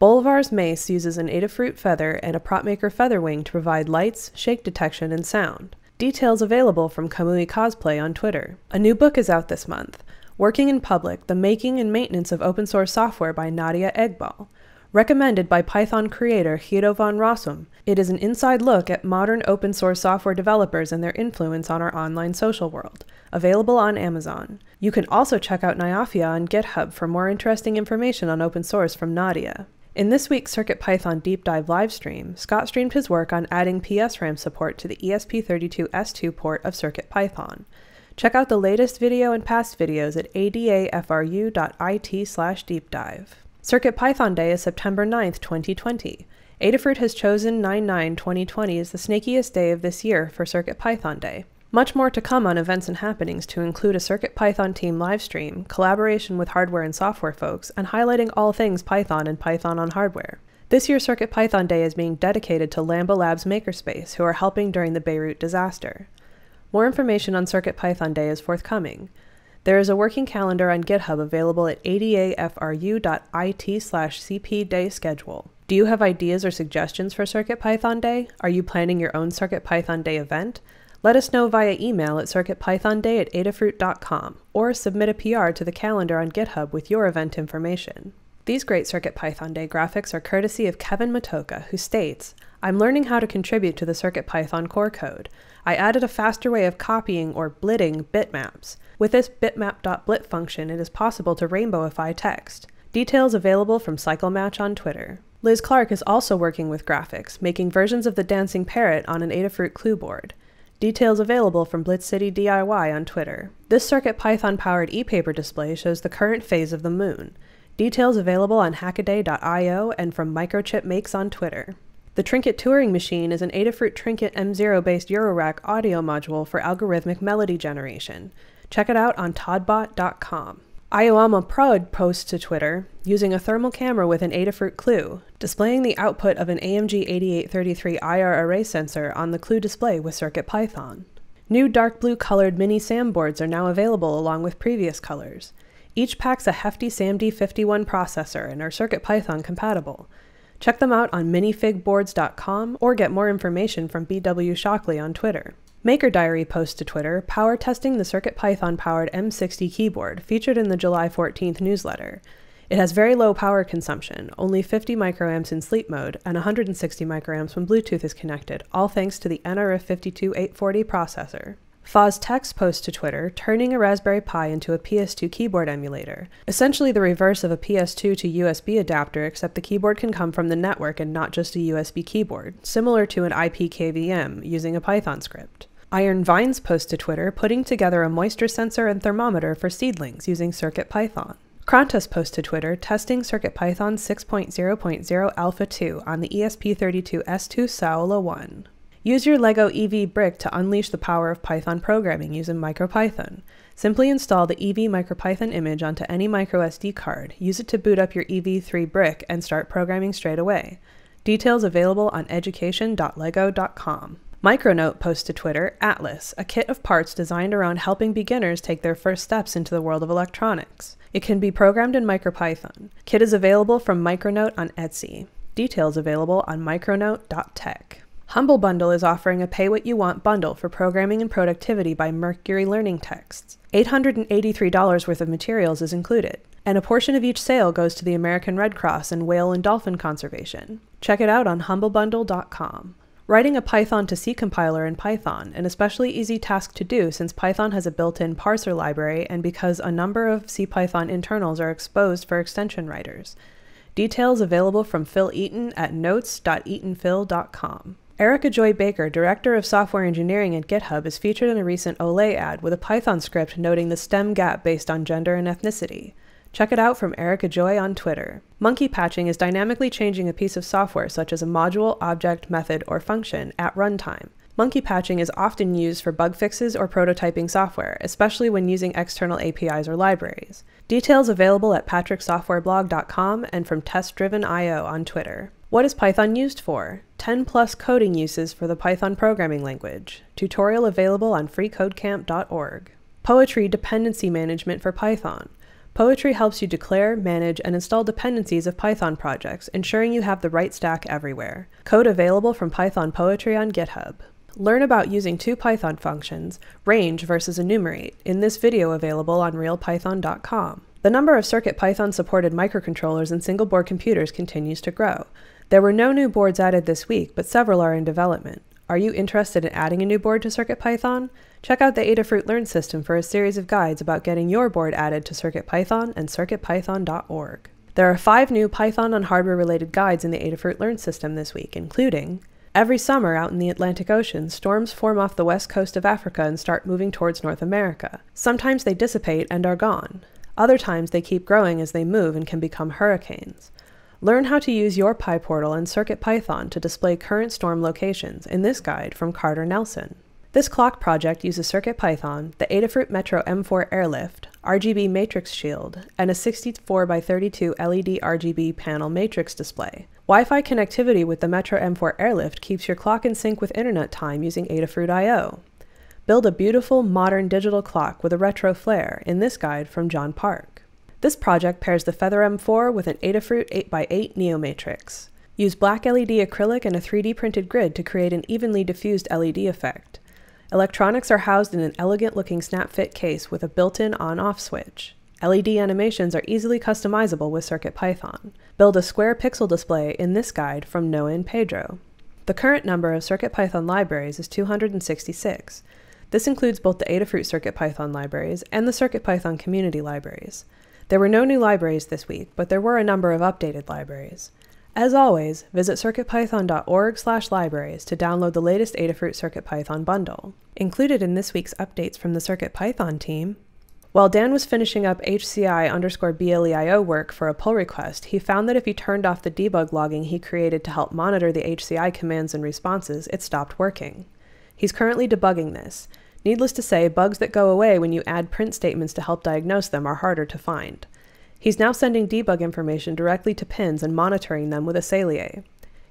Bolivar's mace uses an Adafruit feather and a PropMaker feather wing to provide lights, shake detection, and sound. Details available from Kamui Cosplay on Twitter. A new book is out this month, Working in Public, The Making and Maintenance of Open Source Software by Nadia Eghbal. Recommended by Python creator Guido van Rossum, it is an inside look at modern open source software developers and their influence on our online social world. Available on Amazon. You can also check out nayafia on GitHub for more interesting information on open source from Nadia. In this week's CircuitPython Deep Dive livestream, Scott streamed his work on adding PSRAM support to the E ESP32S2 port of CircuitPython. Check out the latest video and past videos at adafru.it slash deepdive. CircuitPython Day is September 9th, 2020. Adafruit has chosen 9-9-2020 as the snakiest day of this year for CircuitPython Day. Much more to come on events and happenings to include a CircuitPython team livestream, collaboration with hardware and software folks, and highlighting all things Python and Python on hardware. This year's CircuitPython Day is being dedicated to Lamba Labs Makerspace, who are helping during the Beirut disaster. More information on CircuitPython Day is forthcoming. There is a working calendar on GitHub available at adafru.it slash cpday schedule. Do you have ideas or suggestions for CircuitPython Day? Are you planning your own CircuitPython Day event? Let us know via email at circuitpythonday at adafruit.com or submit a PR to the calendar on GitHub with your event information. These great CircuitPython Day graphics are courtesy of Kevin Matocha, who states, I'm learning how to contribute to the CircuitPython core code. I added a faster way of copying or blitting bitmaps. With this bitmap.blit function, it is possible to rainbowify text. Details available from CycleMatch on Twitter. Liz Clark is also working with graphics, making versions of the dancing parrot on an Adafruit clue board. Details available from Blitz City DIY on Twitter. This CircuitPython powered e-paper display shows the current phase of the moon. Details available on hackaday.io and from Microchip Makes on Twitter. The Trinket Turing Machine is an Adafruit Trinket M0 based Eurorack audio module for algorithmic melody generation. Check it out on todbot.com. Ioama Prod posts to Twitter using a thermal camera with an Adafruit clue, displaying the output of an AMG 8833 IR array sensor on the clue display with CircuitPython. New dark blue colored mini SAM boards are now available along with previous colors. Each packs a hefty SAMD51 processor and are CircuitPython compatible. Check them out on minifigboards.com or get more information from BW Shockley on Twitter. Maker Diary posts to Twitter power testing the CircuitPython powered M60 keyboard featured in the July 14th newsletter. It has very low power consumption, only 50 microamps in sleep mode and 160 microamps when Bluetooth is connected, all thanks to the NRF52840 processor. FozTex posts to Twitter, turning a Raspberry Pi into a PS2 keyboard emulator. Essentially the reverse of a PS2 to USB adapter, except the keyboard can come from the network and not just a USB keyboard, similar to an IPKVM using a Python script. Iron Vines posts to Twitter, putting together a moisture sensor and thermometer for seedlings using CircuitPython. Krontas posts to Twitter, testing CircuitPython 6.0.0 Alpha 2 on the ESP32S2 Saola 1. Use your LEGO EV brick to unleash the power of Python programming using MicroPython. Simply install the EV MicroPython image onto any microSD card, use it to boot up your EV3 brick, and start programming straight away. Details available on education.lego.com. Micronote posts to Twitter Atlas, a kit of parts designed around helping beginners take their first steps into the world of electronics. It can be programmed in MicroPython. Kit is available from Micronote on Etsy. Details available on micronote.tech. Humble Bundle is offering a pay what you want bundle for programming and productivity by Mercury Learning Texts. $883 worth of materials is included, and a portion of each sale goes to the American Red Cross and whale and dolphin conservation. Check it out on humblebundle.com. Writing a Python to C compiler in Python, an especially easy task to do since Python has a built in parser library and because a number of CPython internals are exposed for extension writers. Details available from Phil Eaton at notes.eatonphil.com. Erica Joy Baker, Director of Software Engineering at GitHub, is featured in a recent Olay ad with a Python script noting the STEM gap based on gender and ethnicity. Check it out from Erica Joy on Twitter. Monkey patching is dynamically changing a piece of software such as a module, object, method, or function at runtime. Monkey patching is often used for bug fixes or prototyping software, especially when using external APIs or libraries. Details available at patricksoftwareblog.com and from TestDriven.io on Twitter. What is Python used for? 10 plus coding uses for the Python programming language. Tutorial available on freecodecamp.org. Poetry Dependency Management for Python. Poetry helps you declare, manage, and install dependencies of Python projects, ensuring you have the right stack everywhere. Code available from Python Poetry on GitHub. Learn about using two Python functions, range versus enumerate, in this video available on realpython.com. The number of CircuitPython supported microcontrollers in single board computers continues to grow. There were no new boards added this week, but several are in development. Are you interested in adding a new board to CircuitPython? Check out the Adafruit Learn system for a series of guides about getting your board added to CircuitPython and circuitpython.org. There are five new Python on hardware related guides in the Adafruit Learn system this week, including Every summer out in the Atlantic Ocean, storms form off the west coast of Africa and start moving towards North America. Sometimes they dissipate and are gone. Other times they keep growing as they move and can become hurricanes. Learn how to use your PyPortal and CircuitPython to display current storm locations in this guide from Carter Nelson. This clock project uses CircuitPython, the Adafruit Metro M4 Airlift, RGB matrix shield, and a 64 by 32 LED RGB panel matrix display. Wi-Fi connectivity with the Metro M4 Airlift keeps your clock in sync with internet time using Adafruit I.O. Build a beautiful, modern digital clock with a retro flair in this guide from John Park. This project pairs the Feather M4 with an Adafruit 8x8 Neo Matrix. Use black LED acrylic and a 3D printed grid to create an evenly diffused LED effect. Electronics are housed in an elegant looking snap fit case with a built in on off switch. LED animations are easily customizable with CircuitPython. Build a square pixel display in this guide from Noah and Pedro. The current number of CircuitPython libraries is 266. This includes both the Adafruit CircuitPython libraries and the CircuitPython community libraries. There were no new libraries this week, but there were a number of updated libraries. As always, visit circuitpython.org/libraries to download the latest Adafruit CircuitPython bundle. Included in this week's updates from the CircuitPython team, while Dan was finishing up HCI underscore BLEIO work for a pull request, he found that if he turned off the debug logging he created to help monitor the HCI commands and responses, it stopped working. He's currently debugging this, Needless to say, bugs that go away when you add print statements to help diagnose them are harder to find. He's now sending debug information directly to pins and monitoring them with a Saleae.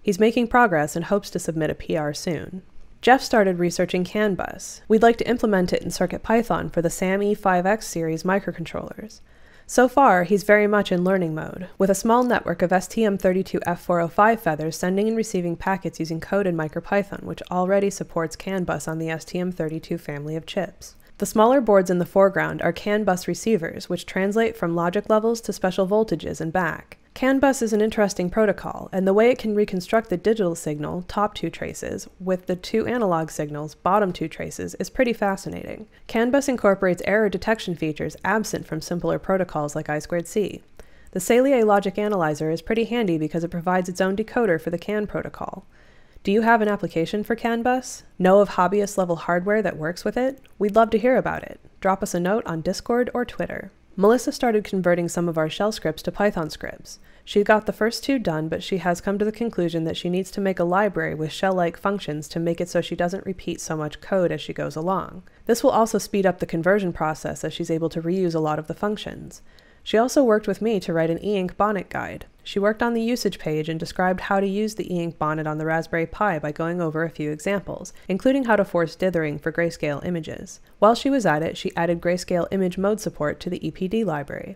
He's making progress and hopes to submit a PR soon. Jeff started researching CAN bus. We'd like to implement it in CircuitPython for the SAM E5X series microcontrollers. So far, he's very much in learning mode, with a small network of STM32F405 feathers sending and receiving packets using code in MicroPython, which already supports CAN bus on the STM32 family of chips. The smaller boards in the foreground are CAN bus receivers, which translate from logic levels to special voltages and back. CAN bus is an interesting protocol, and the way it can reconstruct the digital signal, top two traces, with the two analog signals, bottom two traces, is pretty fascinating. CAN bus incorporates error detection features absent from simpler protocols like I2C. The Saleae logic analyzer is pretty handy because it provides its own decoder for the CAN protocol. Do you have an application for CAN bus? Know of hobbyist level hardware that works with it? We'd love to hear about it. Drop us a note on Discord or Twitter. Melissa started converting some of our shell scripts to Python scripts. She got the first two done, but she has come to the conclusion that she needs to make a library with shell like functions to make it so she doesn't repeat so much code as she goes along. This will also speed up the conversion process as she's able to reuse a lot of the functions. She also worked with me to write an e-ink bonnet guide. She worked on the usage page and described how to use the e-ink bonnet on the Raspberry Pi by going over a few examples, including how to force dithering for grayscale images. While she was at it, she added grayscale image mode support to the EPD library.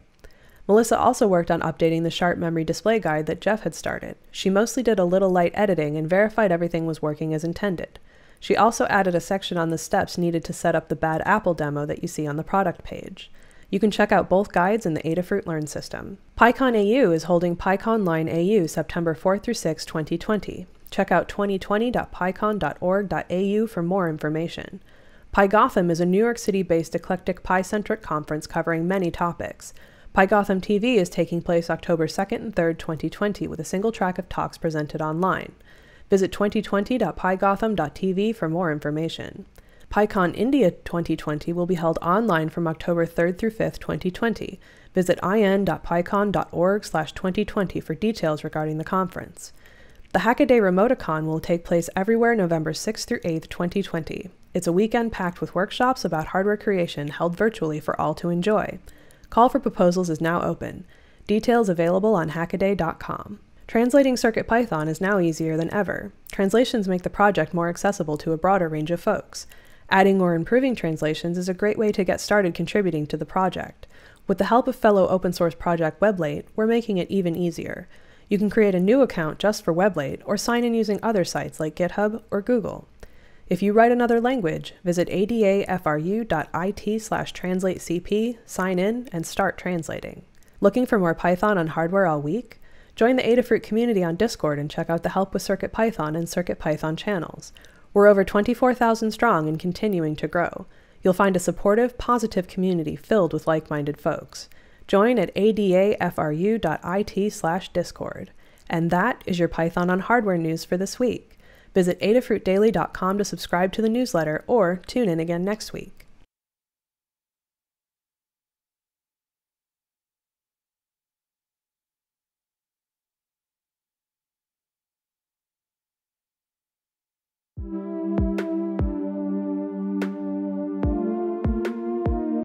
Melissa also worked on updating the Sharp Memory Display Guide that Jeff had started. She mostly did a little light editing and verified everything was working as intended. She also added a section on the steps needed to set up the Bad Apple demo that you see on the product page. You can check out both guides in the Adafruit Learn system. PyCon AU is holding PyConline AU September 4 through 6, 2020. Check out 2020.pycon.org.au for more information. PyGotham is a New York City based eclectic Pi-centric conference covering many topics. PyGotham TV is taking place October 2nd and 3rd, 2020, with a single track of talks presented online. Visit 2020.pygotham.tv for more information. PyCon India 2020 will be held online from October 3rd through 5th, 2020. Visit in.pycon.org/2020 for details regarding the conference. The Hackaday Remoticon will take place everywhere November 6th through 8th, 2020. It's a weekend packed with workshops about hardware creation held virtually for all to enjoy. Call for proposals is now open. Details available on hackaday.com. Translating CircuitPython is now easier than ever. Translations make the project more accessible to a broader range of folks. Adding or improving translations is a great way to get started contributing to the project. With the help of fellow open source project Weblate, we're making it even easier. You can create a new account just for Weblate or sign in using other sites like GitHub or Google. If you write another language, visit adafru.it slash translatecp, sign in, and start translating. Looking for more Python on hardware all week? Join the Adafruit community on Discord and check out the Help with CircuitPython and CircuitPython channels. We're over 24,000 strong and continuing to grow. You'll find a supportive, positive community filled with like minded folks. Join at adafru.it slash discord. And that is your Python on hardware news for this week. Visit adafruitdaily.com to subscribe to the newsletter or tune in again next week.